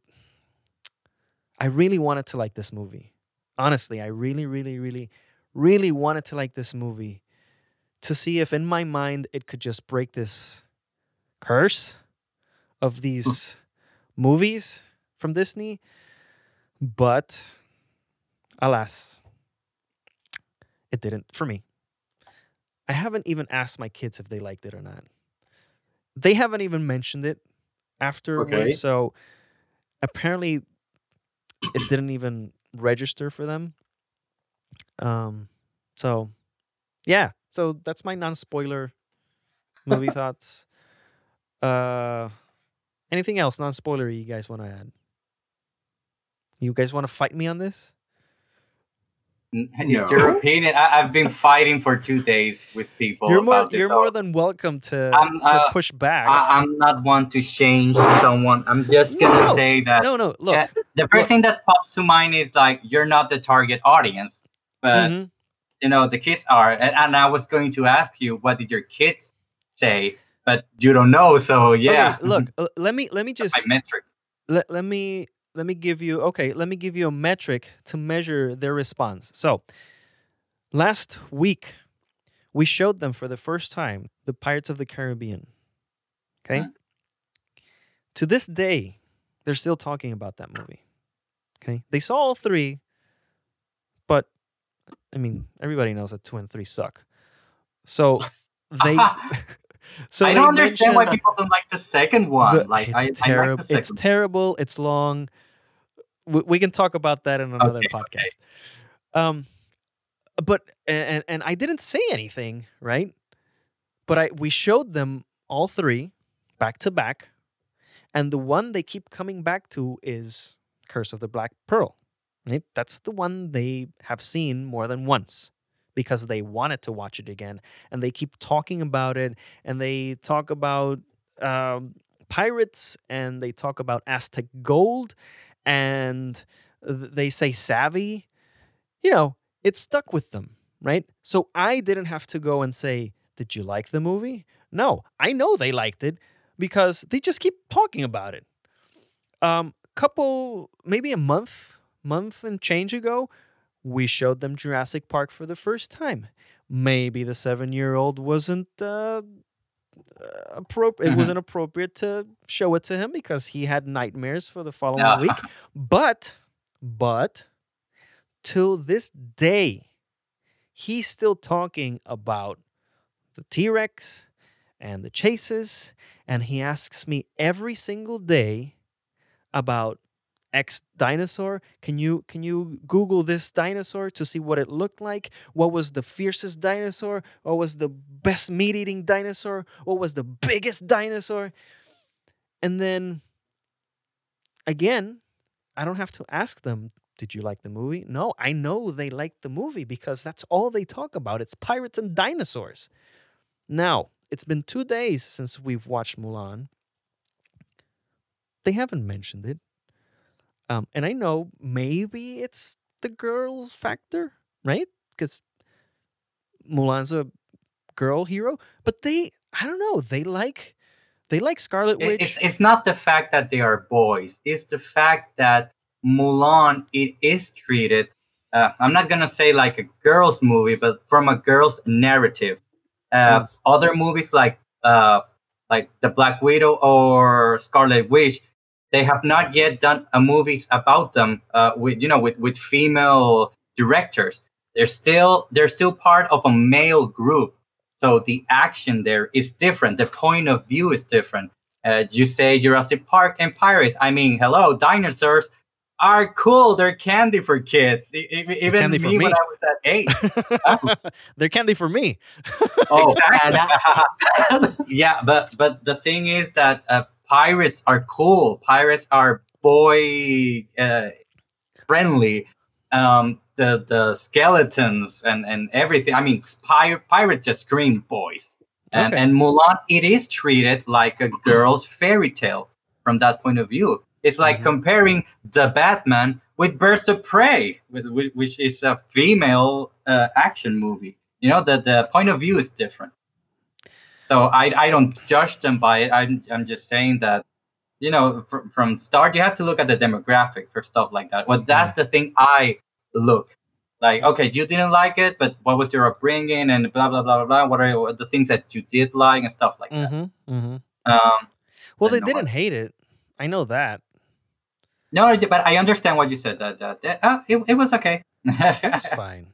S1: I really wanted to like this movie. Honestly, I really, really, really, really wanted to like this movie to see if in my mind it could just break this curse of these movies from Disney. But alas, it didn't for me. I haven't even asked my kids if they liked it or not. They haven't even mentioned it afterward.
S2: Okay.
S1: So apparently it didn't even register for them. Um so yeah, so that's my non-spoiler movie <laughs> thoughts. Uh anything else non-spoilery you guys want to add? You guys want to fight me on this?
S3: It's your opinion. I, I've been fighting for two days with people.
S1: you're more
S3: about this,
S1: you're more than welcome to,
S3: I'm,
S1: to
S3: uh,
S1: push back.
S3: I, I'm not one to change someone. I'm just gonna
S1: No,
S3: say that
S1: no, no, look.
S3: Yeah, the first thing that pops to mind is like you're not the target audience, but
S1: mhm.
S3: you know the kids are. And, and I was going to ask you, what did your kids say? But you don't know, so yeah.
S1: Okay, <laughs> look, let me let me just
S3: my metric.
S1: let, let me let me give you okay let me give you a metric to measure their response so last week we showed them for the first time the pirates of the caribbean okay
S3: Mhm.
S1: to this day they're still talking about that movie okay they saw all three but i mean everybody knows that two and three suck so they <laughs> <laughs> so
S3: I don't understand why people don't like the second one.
S1: the-
S3: like I,
S1: it's
S3: I like
S1: terrible. it's
S3: second.
S1: terrible. It's long. We, we can talk about that in another
S3: Okay,
S1: podcast. Um, but and and I didn't say anything, right? But I we showed them all three back to back, and the one they keep coming back to is Curse of the Black Pearl. Right? That's the one they have seen more than once because they wanted to watch it again, and they keep talking about it, and they talk about um, pirates, and they talk about Aztec gold, and th- they say savvy. You know, it stuck with them, right? So I didn't have to go and say, "Did you like the movie?" No, I know they liked it because they just keep talking about it. Um, couple, maybe a month, month and change ago, we showed them Jurassic Park for the first time. Maybe the seven-year-old wasn't uh, uh, appropriate. It
S3: Mhm.
S1: wasn't appropriate to show it to him because he had nightmares for the following
S3: Yeah.
S1: week. But, but, till this day, he's still talking about the T Rex and the chases, and he asks me every single day about X dinosaur. Can you can you Google this dinosaur to see what it looked like? What was the fiercest dinosaur? What was the best meat eating dinosaur? What was the biggest dinosaur? And then again, I don't have to ask them, did you like the movie? No, I know they liked the movie because that's all they talk about. It's pirates and dinosaurs. Now, it's been two days since we've watched Mulan. They haven't mentioned it. Um, and I know maybe it's the girls factor, right? Because Mulan's a girl hero, but they, I don't know, they like, they like Scarlet Witch.
S3: It's, it's not the fact that they are boys. It's the fact that Mulan it is treated. Uh, I'm not gonna say like a girls' movie, but from a girls' narrative. Uh,
S1: Mm.
S3: Other movies like uh, like the Black Widow or Scarlet Witch, they have not yet done a movies about them uh, with you know with with female directors. They're still they're still part of a male group. So the action there is different. The point of view is different. Uh, you say Jurassic Park and pirates. I mean, hello, dinosaurs are cool. They're candy for kids. Even
S1: candy
S3: me,
S1: for
S3: when
S1: me.
S3: I was that age. <laughs>
S1: They're candy for me.
S2: Oh,
S3: Exactly. <laughs> yeah, but but the thing is that uh, pirates are cool. Pirates are boy uh, friendly. Um, the the skeletons and and everything. I mean, pir- pirates just scream boys. And
S1: Okay.
S3: and Mulan, it is treated like a girl's fairy tale from that point of view. It's like
S1: Mhm.
S3: comparing the Batman with Birds of Prey, with, with, which is a female uh, action movie. You know, the, the point of view is different. So I, I don't judge them by it. I'm, I'm just saying that, you know, from, from start, you have to look at the demographic for stuff like that. Well, that's the thing I look like. Okay, you didn't like it, but what was your upbringing and blah, blah, blah, blah, blah. What are the things that you did like and stuff like that.
S1: Mm-hmm, mm-hmm.
S3: Um,
S1: Well, they didn't hate it. I know that.
S3: no, but I understand what you said. That, that, that uh, it, it was okay.
S1: It was fine.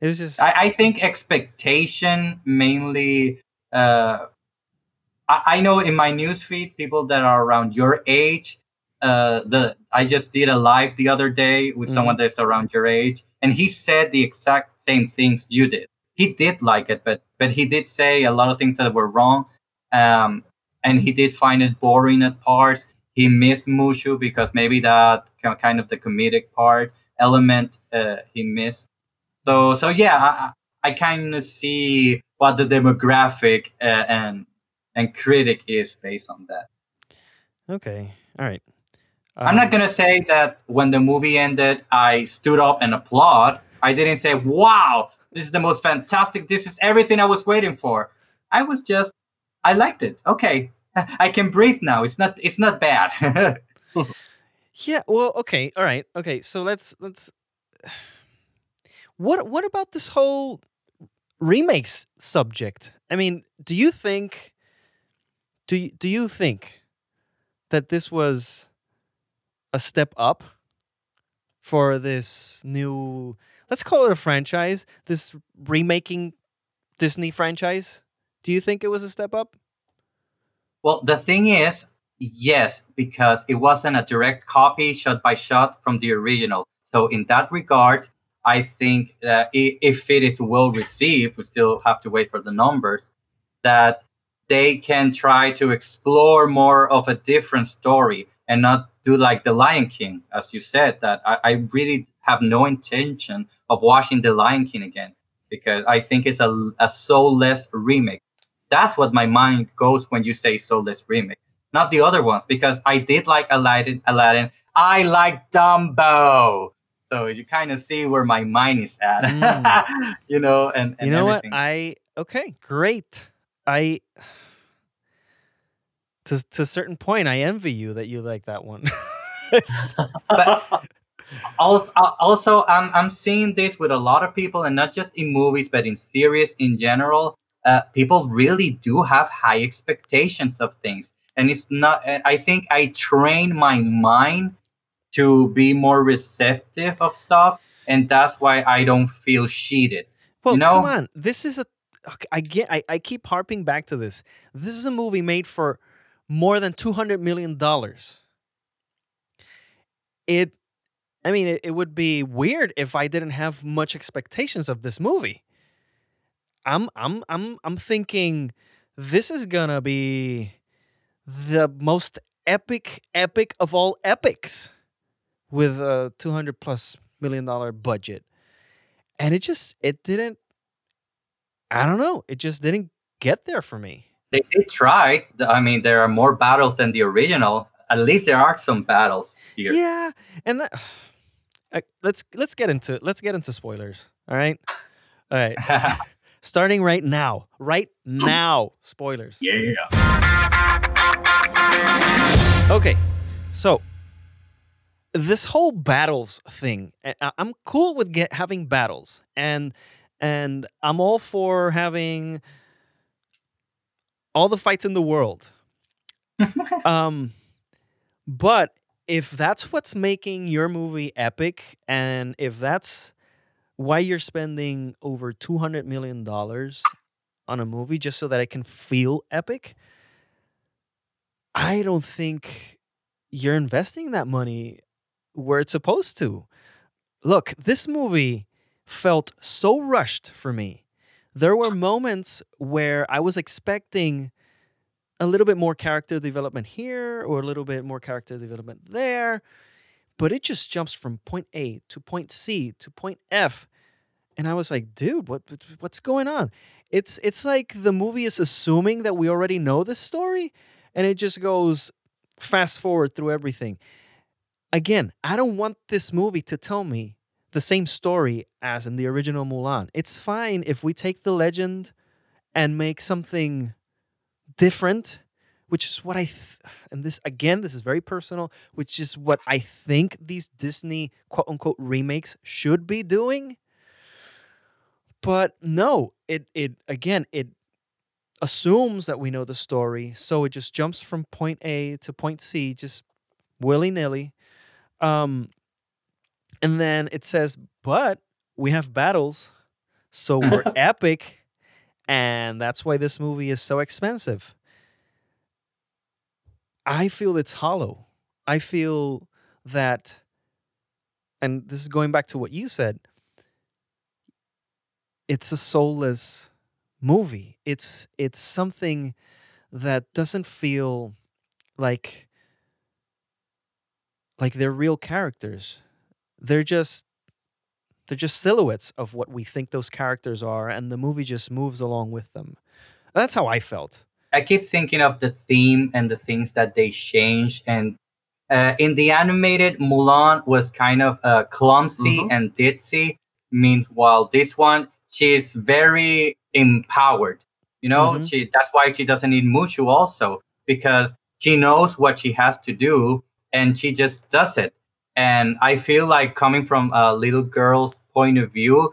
S1: It was <laughs> just.
S3: I, I think expectation mainly. Uh, I, I know in my newsfeed, people that are around your age. Uh, the I just did a live the other day with
S1: Mhm.
S3: someone that's around your age, and he said the exact same things you did. He did like it, but but he did say a lot of things that were wrong, um, and he did find it boring at parts. He missed Mushu because maybe that kind of the comedic part element uh, he missed. So so yeah, I, I kind of see what the demographic uh, and and critic is based on that.
S1: okay. All right.
S3: I'm not
S1: Um,
S3: gonna say that when the movie ended, I stood up and applaud. I didn't say, "Wow, this is the most fantastic. This is everything I was waiting for." I was just, I liked it. Okay, <laughs> I can breathe now. It's not, it's not bad. <laughs>
S1: Yeah. Well. Okay. All right. Okay. So let's let's. <sighs> What What about this whole remakes subject? I mean, do you think? Do you, Do you think that this was a step up for this new? Let's call it a franchise. This remaking Disney franchise. Do you think it was a step up?
S3: Well, the thing is, yes, because it wasn't a direct copy, shot by shot from the original. So in that regard, I think that if it is well received, we still have to wait for the numbers. That they can try to explore more of a different story and not do like the Lion King, as you said. That I, I really have no intention of watching the Lion King again because I think it's a, a soulless remake that's what my mind goes when you say soulless remake not the other ones because i did like aladdin aladdin i like dumbo so you kind of see where my mind is at.
S1: Mm. <laughs>
S3: you know and, and
S1: you know
S3: everything.
S1: what i okay great. I to to a certain point i envy you that you like that one.
S3: But <laughs> also, also I'm, I'm seeing this with a lot of people and not just in movies but in series in general uh, people really do have high expectations of things. And it's not i think i train my mind to be more receptive of stuff and that's why i don't feel cheated
S1: Well,
S3: you know
S1: come on. This is a. I get. I, I keep harping back to this. This is a movie made for more than two hundred million dollars. It. I mean, it, it would be weird if I didn't have much expectations of this movie. I'm. I'm. I'm. I'm thinking this is gonna be the most epic, epic of all epics, with a two hundred plus million dollar budget. And it just it didn't i don't know it just didn't get there for me.
S3: They did try. I mean there are more battles than the original. At least there are some battles here.
S1: Yeah and that <sighs> uh, let's let's get into let's get into spoilers all right? <laughs> All right. Starting right now right now spoilers.
S3: Yeah.
S1: Okay so this whole battles thing I- i'm cool with get having battles and and i'm all for having all the fights in the world. <laughs> Um but if that's what's making your movie epic and if that's why you're spending over 200 million dollars on a movie just so that it can feel epic i don't think you're investing that money where it's supposed to. Look this movie felt so rushed for me. There were moments where i was expecting a little bit more character development here or a little bit more character development there but it just jumps from point a to point c to point f and i was like dude what what- what's going on? It's it's like the movie is assuming that we already know this story and it just goes fast forward through everything again i don't want this movie to tell me the same story as in the original mulan. It's fine if we take the legend and make something different which is what i th- and this again this is very personal which is what i think these disney quote unquote remakes should be doing. But no it it again it assumes that we know the story so it just jumps from point a to point c just willy-nilly um and then it says but we have battles so we're <laughs> epic and that's why this movie is so expensive. I feel it's hollow. I feel that and this is going back to what you said it's a soulless movie. It's it's something that doesn't feel like like they're real characters they're just they're just silhouettes of what we think those characters are and the movie just moves along with them that's how i felt
S3: I keep thinking of the theme and the things that they changed. And uh, in the animated, Mulan was kind of uh, clumsy
S2: Mhm.
S3: and ditzy. Meanwhile, this one, she's very empowered. You know,
S1: Mhm.
S3: she that's why she doesn't need Mushu also because she knows what she has to do and she just does it. And I feel like coming from a little girl's point of view,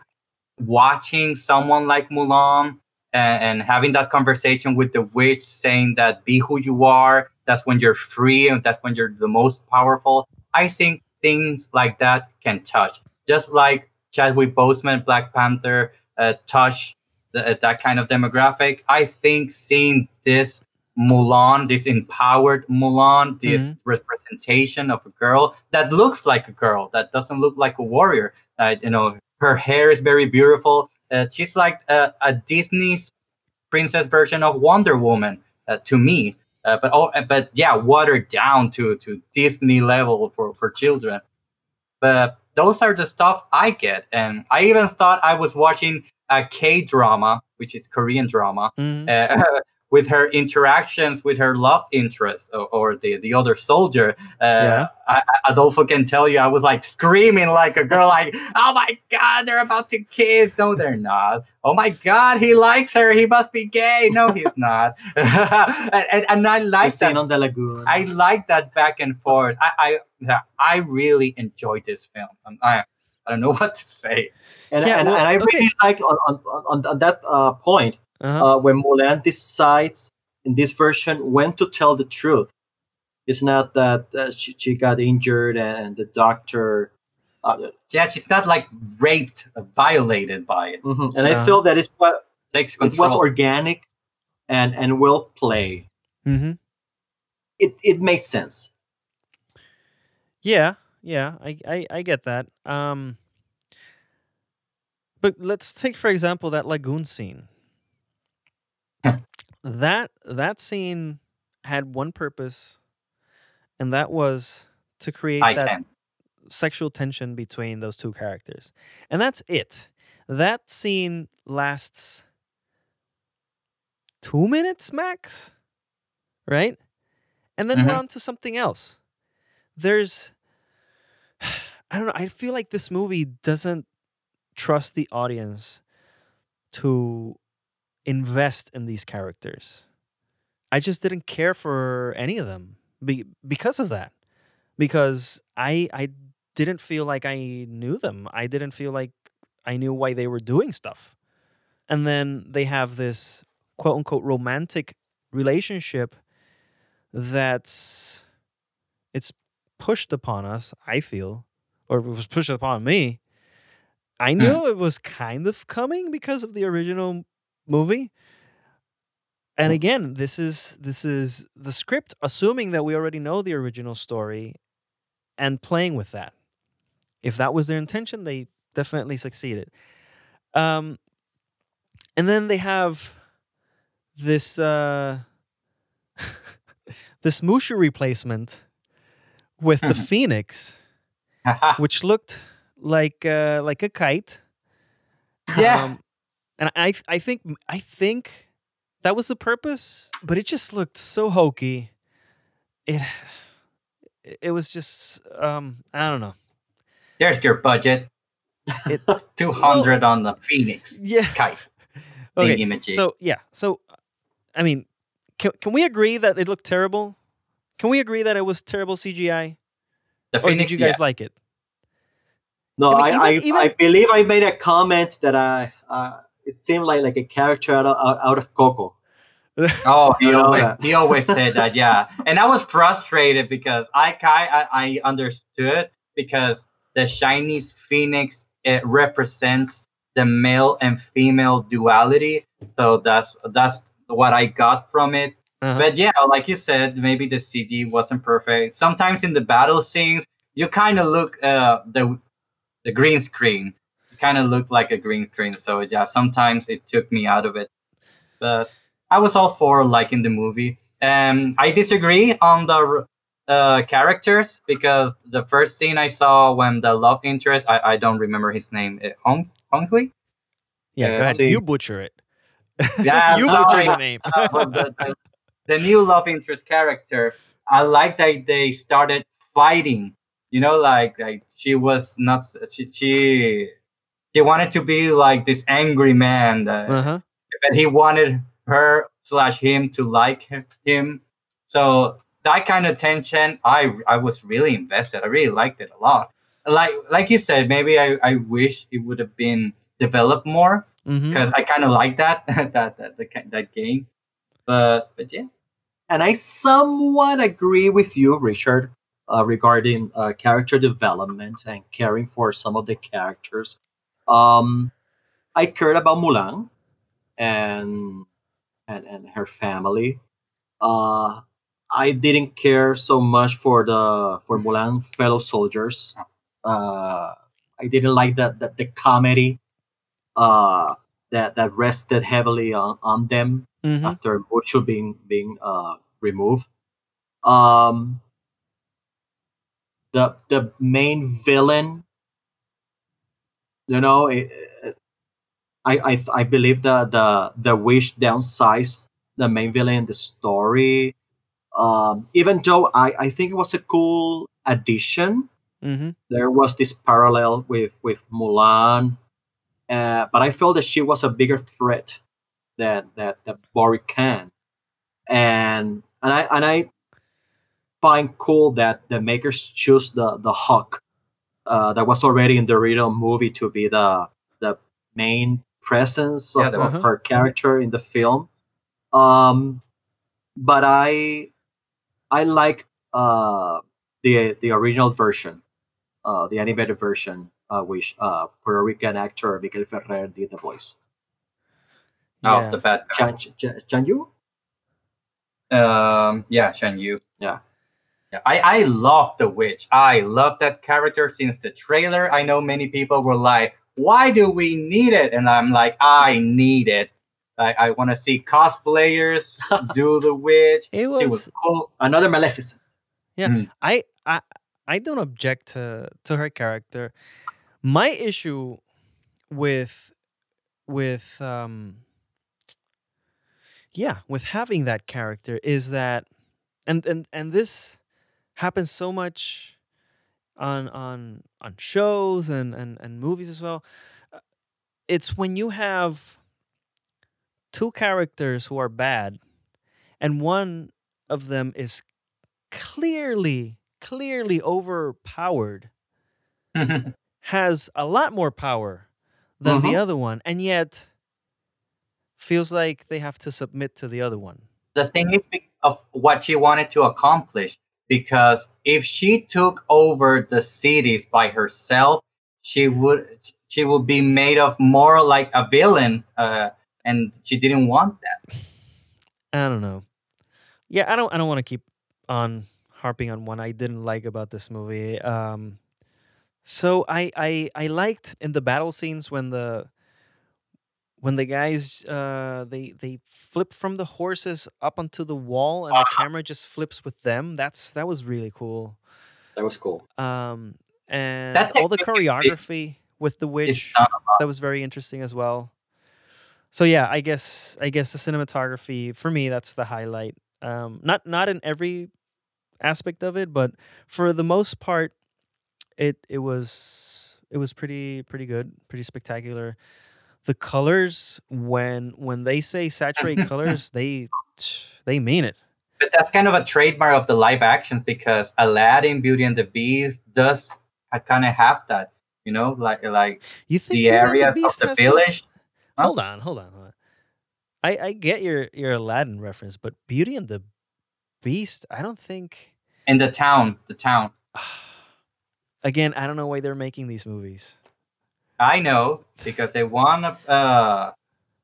S3: watching someone like Mulan and, and having that conversation with the witch saying that be who you are that's when you're free and that's when you're the most powerful i think things like that can touch just like chadwick boseman black panther uh, touch the, that kind of demographic i think seeing this mulan this empowered mulan this representation of a girl that looks like a girl that doesn't look like a warrior uh, you know her hair is very beautiful uh, she's like a, a Disney's princess version of Wonder Woman uh, to me. Uh, but oh, but yeah, watered down to to Disney level for for children. But those are the stuff I get, and I even thought I was watching a K drama, which is Korean drama,
S1: Mhm.
S3: uh, <laughs> with her interactions with her love interest or, or the the other soldier. Uh,
S1: Yeah.
S3: I, I- Adolfo can tell you, I was like screaming like a girl, like, "Oh my god, they're about to kiss!" No, they're not. Oh my god, he likes her. He must be gay. No, he's not. <laughs> and, and, and I like that.
S2: on the lagoon.
S3: I like that back and forth. I I, I really enjoyed this film. Um, I I don't know <laughs> what to say.
S2: and,
S1: Yeah,
S2: and,
S1: well,
S2: and I
S1: okay.
S2: really like on on, on, on that uh, point.
S1: Uh-huh.
S2: uh, when Mulan decides in this version when to tell the truth. It's not that uh, she, she got injured and the doctor. Uh,
S3: Yeah, she's not like raped, uh, violated by it.
S2: mhm. And
S1: Yeah.
S2: I feel that it's what
S3: Takes
S2: it was organic and and will play.
S1: mm-hmm.
S2: It it made sense.
S1: Yeah, yeah, I, I I get that. Um, but let's take for example that lagoon scene. That that scene had one purpose, and that was to create
S3: I
S1: that
S3: can.
S1: sexual tension between those two characters. And that's it. That scene lasts two minutes max, right? And then we're
S3: Mhm.
S1: on to something else. There's, <sighs> I don't know, I feel like this movie doesn't trust the audience to invest in these characters. I just didn't care for any of them be, because of that because I I didn't feel like I knew them. I didn't feel like I knew why they were doing stuff. And then they have this quote unquote romantic relationship that's it's pushed upon us, I feel, or it was pushed upon me. I hmm. knew it was kind of coming because of the original movie. And again, this is this is the script assuming that we already know the original story and playing with that. If that was their intention, they definitely succeeded. Um, and then they have this uh, <laughs> this Mushu replacement with the
S3: Mhm.
S1: Phoenix, <laughs> which looked like uh, like a kite.
S3: yeah.
S1: Um, and I I think I think that was the purpose, but it just looked so hokey. It <sighs> it was just um I don't know.
S3: There's your budget.
S1: It- <laughs>
S3: 200 on the Phoenix
S1: Yeah. <laughs>
S3: kite.
S1: Okay. So yeah. So I mean, can can we agree that it looked terrible? Can we agree that it was terrible CGI?
S3: the
S1: Or did you guys like it?
S2: No,
S1: I mean,
S2: I I,
S1: even-
S2: I, believe I made a comment that I uh, it seemed like like a character out of, out, out of Coco. <laughs>
S3: Oh, he always, he always said that, yeah. And I was frustrated because I ki- I, I understood because the Chinese Phoenix it represents the male and female duality. So that's that's what I got from it.
S1: Uh-huh.
S3: But yeah, like you said, maybe the CD wasn't perfect. Sometimes in the battle scenes, you kind of look uh the the green screen. It kind of looked like a green screen. So yeah, sometimes it took me out of it. But I was all for liking the movie. Um, I disagree on the uh, characters because the first scene I saw when the love interest, I, I don't remember his name, uh, Hong Hong Hui.
S1: yeah,
S2: Yeah,
S1: go ahead.
S2: see-
S1: You butcher it. <laughs>
S3: Yeah, <laughs>
S1: you
S3: I'm
S1: butcher the name. <laughs>
S3: Uh, the, the, the new love interest character, I like that they started fighting. You know, like like she was not she she, she wanted to be like this angry man, that,
S1: uh-huh.
S3: but he wanted her slash him to like him. So that kind of tension, I I was really invested. I really liked it a lot. Like like you said, maybe I, I wish it would have been developed more because I kind of like <laughs> that that that the, ki- that game. But but yeah,
S2: And I somewhat agree with you, Richard, uh, regarding uh, character development and caring for some of the characters. Um, I cared about Mulan and and and her family. Uh, I didn't care so much for the for Mulan fellow soldiers. Uh, I didn't like that that the comedy uh, that that rested heavily on, on them
S1: hmm
S2: after Mushu being being uh, removed. Um, the the main villain, you know, it, it- I I I believe the the the wish downsized the main villain in the story. Um, even though I I think it was a cool addition.
S1: hmm
S2: There was this parallel with with Mulan, uh, but I felt that she was a bigger threat that that that Bori Khan, and and I and I find cool that the makers choose the the Hawk uh, that was already in the original movie to be the the main presence
S3: Yeah,
S2: of,
S3: there
S2: of her character in the film. Um, but I I liked uh, the the original version, uh, the animated version, uh, which uh, Puerto Rican actor Miguel Ferrer did the voice.
S3: Oh, the bad guy.
S2: Chan, Chan, Chan Yu?
S3: Um, yeah, Shan Yu.
S2: Yeah.
S3: Yeah, I, I love the witch. I love that character since the trailer. I know many people were like, why do we need it? And I'm like, I need it. Like, I want to see cosplayers <laughs> do the witch.
S1: It was,
S3: It was cool.
S2: Another Maleficent. Yeah.
S1: I I I don't object to to her character. My issue with with um yeah, with having that character is that and and and this happens so much on on on shows and and and movies as well. Uh, It's when you have two characters who are bad and one of them is clearly clearly overpowered <laughs> has a lot more power than the
S2: Mhm.
S1: other one and yet feels like they have to submit to the other one
S3: the thing is of what she wanted to accomplish because if she took over the cities by herself she would she would be made of more like a villain uh, and she didn't want that.
S1: I don't know. Yeah i don't i don't want to keep on harping on one i didn't like about this movie. Um so i i i liked in the battle scenes when the when the guys uh they they flip from the horses up onto the wall and the camera just flips with them that's that was really cool.
S2: That was cool.
S1: um and
S3: That
S1: all the
S3: technique is-
S1: choreography with the witch that was very interesting as well. So yeah i guess i guess the cinematography for me that's the highlight. Um not not in every aspect of it but for the most part it it was it was pretty pretty good pretty spectacular the colors when when they say saturate <laughs> colors they they mean it.
S3: But that's kind of a trademark of the live actions because aladdin beauty and the beast does kind of have that you know like like
S1: you think
S3: the areas of the village Huh?
S1: hold on hold on hold on. I i get your your aladdin reference but beauty and the beast i don't think
S3: in the town the town. <sighs>
S1: Again i don't know why they're making these movies
S3: I know because they want uh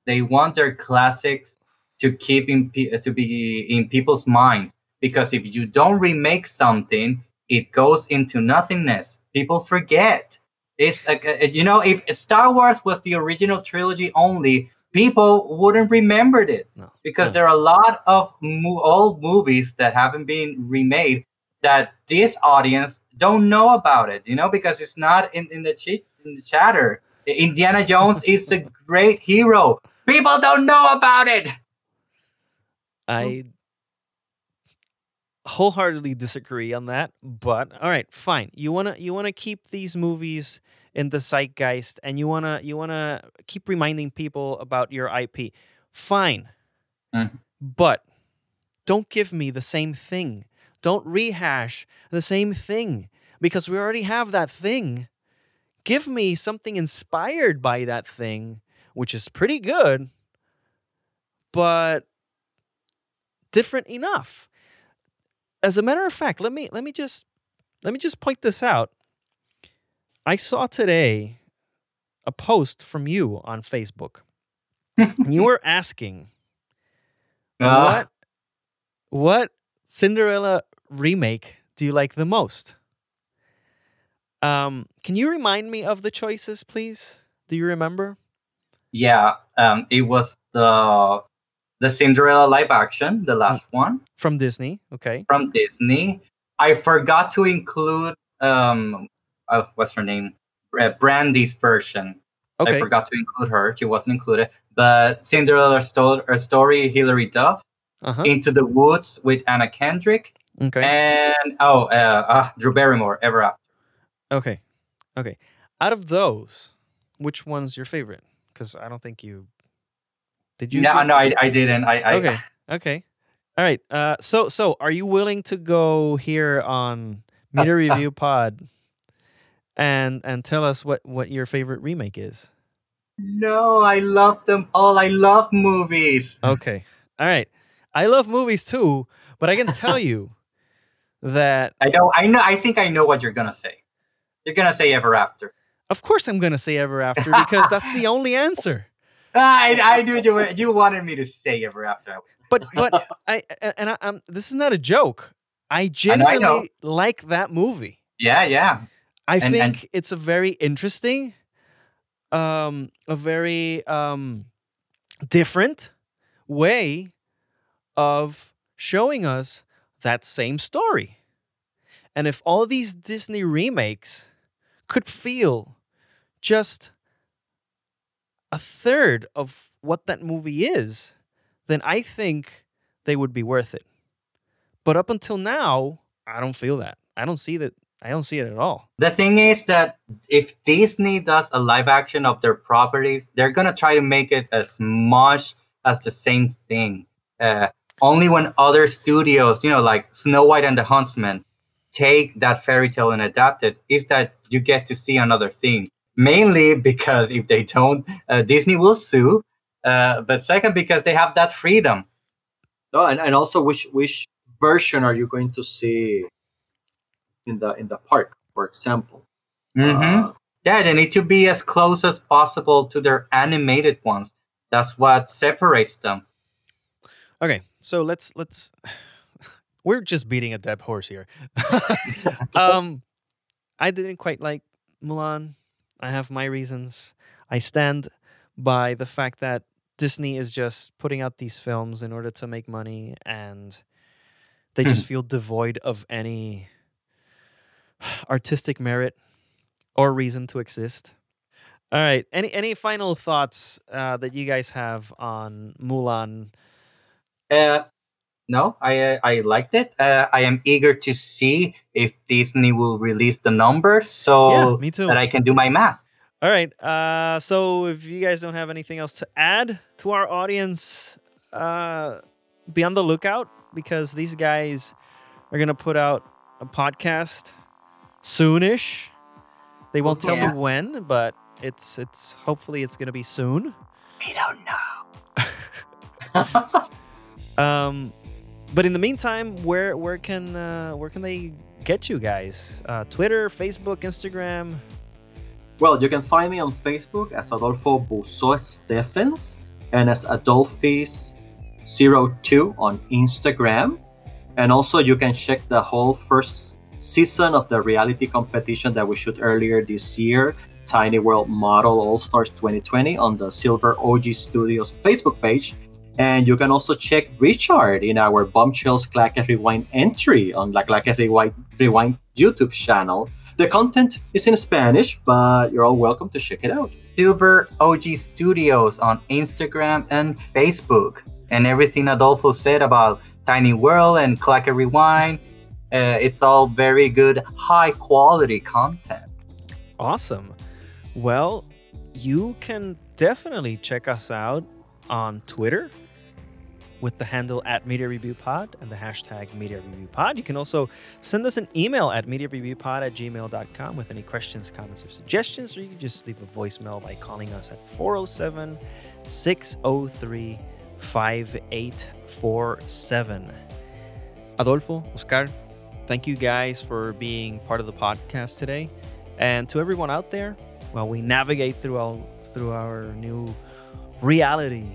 S3: they want their classics to keep in pe- to be in people's minds. Because if you don't remake something it goes into nothingness. People forget. It's like uh, you know if Star Wars was the original trilogy only people wouldn't remember it.
S1: No.
S3: Because
S1: no.
S3: there are a lot of mo- old movies that haven't been remade that this audience don't know about it you know because it's not in, in the chit in the chatter indiana jones is a <laughs> great hero people don't know about it
S1: I wholeheartedly disagree on that, but all right, fine. You wanna you wanna keep these movies in the zeitgeist, and you wanna you wanna keep reminding people about your IP. Fine,
S3: Mhm.
S1: but don't give me the same thing. Don't rehash the same thing because we already have that thing. Give me something inspired by that thing, which is pretty good, but different enough. As a matter of fact, let me let me just let me just point this out. I saw today a post from you on Facebook. you <laughs> were asking
S3: Ah,
S1: what what Cinderella remake do you like the most? Um, can you remind me of the choices, please? Do you remember?
S3: yeah um it was the the cinderella live action the last one
S1: From Disney, okay.
S3: from disney i forgot to include um uh, what's her name brandy's version
S1: Okay.
S3: I forgot to include her. She wasn't included. But Cinderella sto- uh, story, Hilary Duff,
S1: Uh-huh.
S3: Into the Woods with Anna Kendrick,
S1: Okay.
S3: and oh, uh, uh, Drew Barrymore, Ever After.
S1: Okay. Okay. Out of those, which one's your favorite? Because I don't think you did you
S3: No, no, I, I didn't. I, I
S1: okay. Okay. All right. Uh so so are you willing to go here on Meter <laughs> Review Pod and and tell us what what your favorite remake is?
S3: No, I love them all. I love movies.
S1: Okay. All right. I love movies too, but I can tell <laughs> you that
S3: I know. I know. I think I know what you're gonna say. You're gonna say Ever After.
S1: of course I'm to say Ever After <laughs> because that's the only answer.
S3: I, I knew you. You wanted me to say Ever After. I was-
S1: But but <laughs> I and I, I'm this is not a joke. I
S3: I
S1: genuinely
S3: know.
S1: like that movie.
S3: Yeah, yeah.
S1: I
S3: And-
S1: think
S3: and-
S1: it's a very interesting, um, a very um, different way of showing us that same story. And if all these Disney remakes could feel just a third of what that movie is, then I think they would be worth it. But up until now, I don't feel that. I don't see that. I don't see it at all.
S3: The thing is that if Disney does a live action of their properties, they're gonna try to make it as much as the same thing. Uh, only when other studios, you know, like Snow White and the Huntsman, take that fairy tale and adapt it, is that you get to see another thing. Mainly because if they don't, uh, Disney will sue. Uh, but second, because they have that freedom.
S2: No, and, and also which which version are you going to see in the in the park, for example?
S3: Mhm.
S2: Uh,
S3: Yeah, they need to be as close as possible to their animated ones. That's what separates them.
S1: Okay, so let's let's. <sighs> We're just beating a dead horse here. <laughs> um, I didn't quite like Mulan. I have my reasons. I stand by the fact that Disney is just putting out these films in order to make money, and they just feel devoid of any artistic merit or reason to exist. All right. Any any final thoughts uh, that you guys have on Mulan?
S3: Uh, no, I uh, I liked it. Uh, I am eager to see if Disney will release the numbers so
S1: yeah, me too.
S3: that I can do my math.
S1: All right. Uh, so if you guys don't have anything else to add to our audience, uh, be on the lookout because these guys are gonna put out a podcast soonish. They won't tell
S3: Yeah.
S1: me when, but it's it's hopefully it's gonna be soon.
S3: We don't know. <laughs> <laughs>
S1: Um, but in the meantime, where where can uh, where can they get you guys? Uh, Twitter, Facebook, Instagram.
S2: well, you can find me on Facebook as Adolfo Buso Stephens and as Adolphis02 on Instagram. And also, you can check the whole first season of the reality competition that we shoot earlier this year, Tiny World Model All Stars 2020, on the Silver OG Studios Facebook page. And you can also check Richard in our Bombshells Clack and Rewind entry on La Clack and Rewind, Rewind YouTube channel. The content is in Spanish, but you're all welcome to check it out.
S3: Silver OG Studios on Instagram and Facebook. And everything Adolfo said about Tiny World and Clacker Rewind, uh, it's all very good, high quality content.
S1: Awesome. Well, you can definitely check us out on Twitter with the handle at Media Review Pod and the hashtag Media Review Pod. You can also send us an email at MediaReviewPod at gmail.com with any questions, comments, or suggestions, or you can just leave a voicemail by calling us at 407 603 5847. Adolfo, Oscar, thank you guys for being part of the podcast today. And to everyone out there, while we navigate through our, through our new reality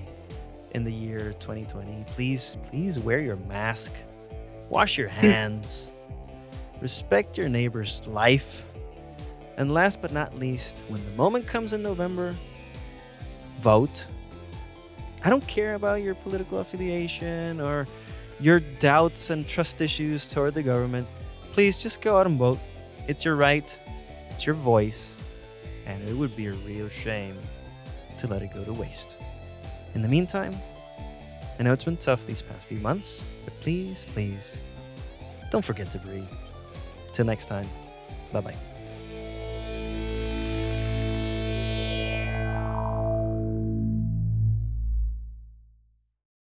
S1: in the year 2020, please, please wear your mask, wash your hmm. hands, respect your neighbor's life, and last but not least, when the moment comes in November, vote. I don't care about your political affiliation or your doubts and trust issues toward the government. Please just go out and vote. It's your right, it's your voice, and it would be a real shame to let it go to waste. In the meantime, I know it's been tough these past few months, but please, please, don't forget to breathe. Till next time, bye bye.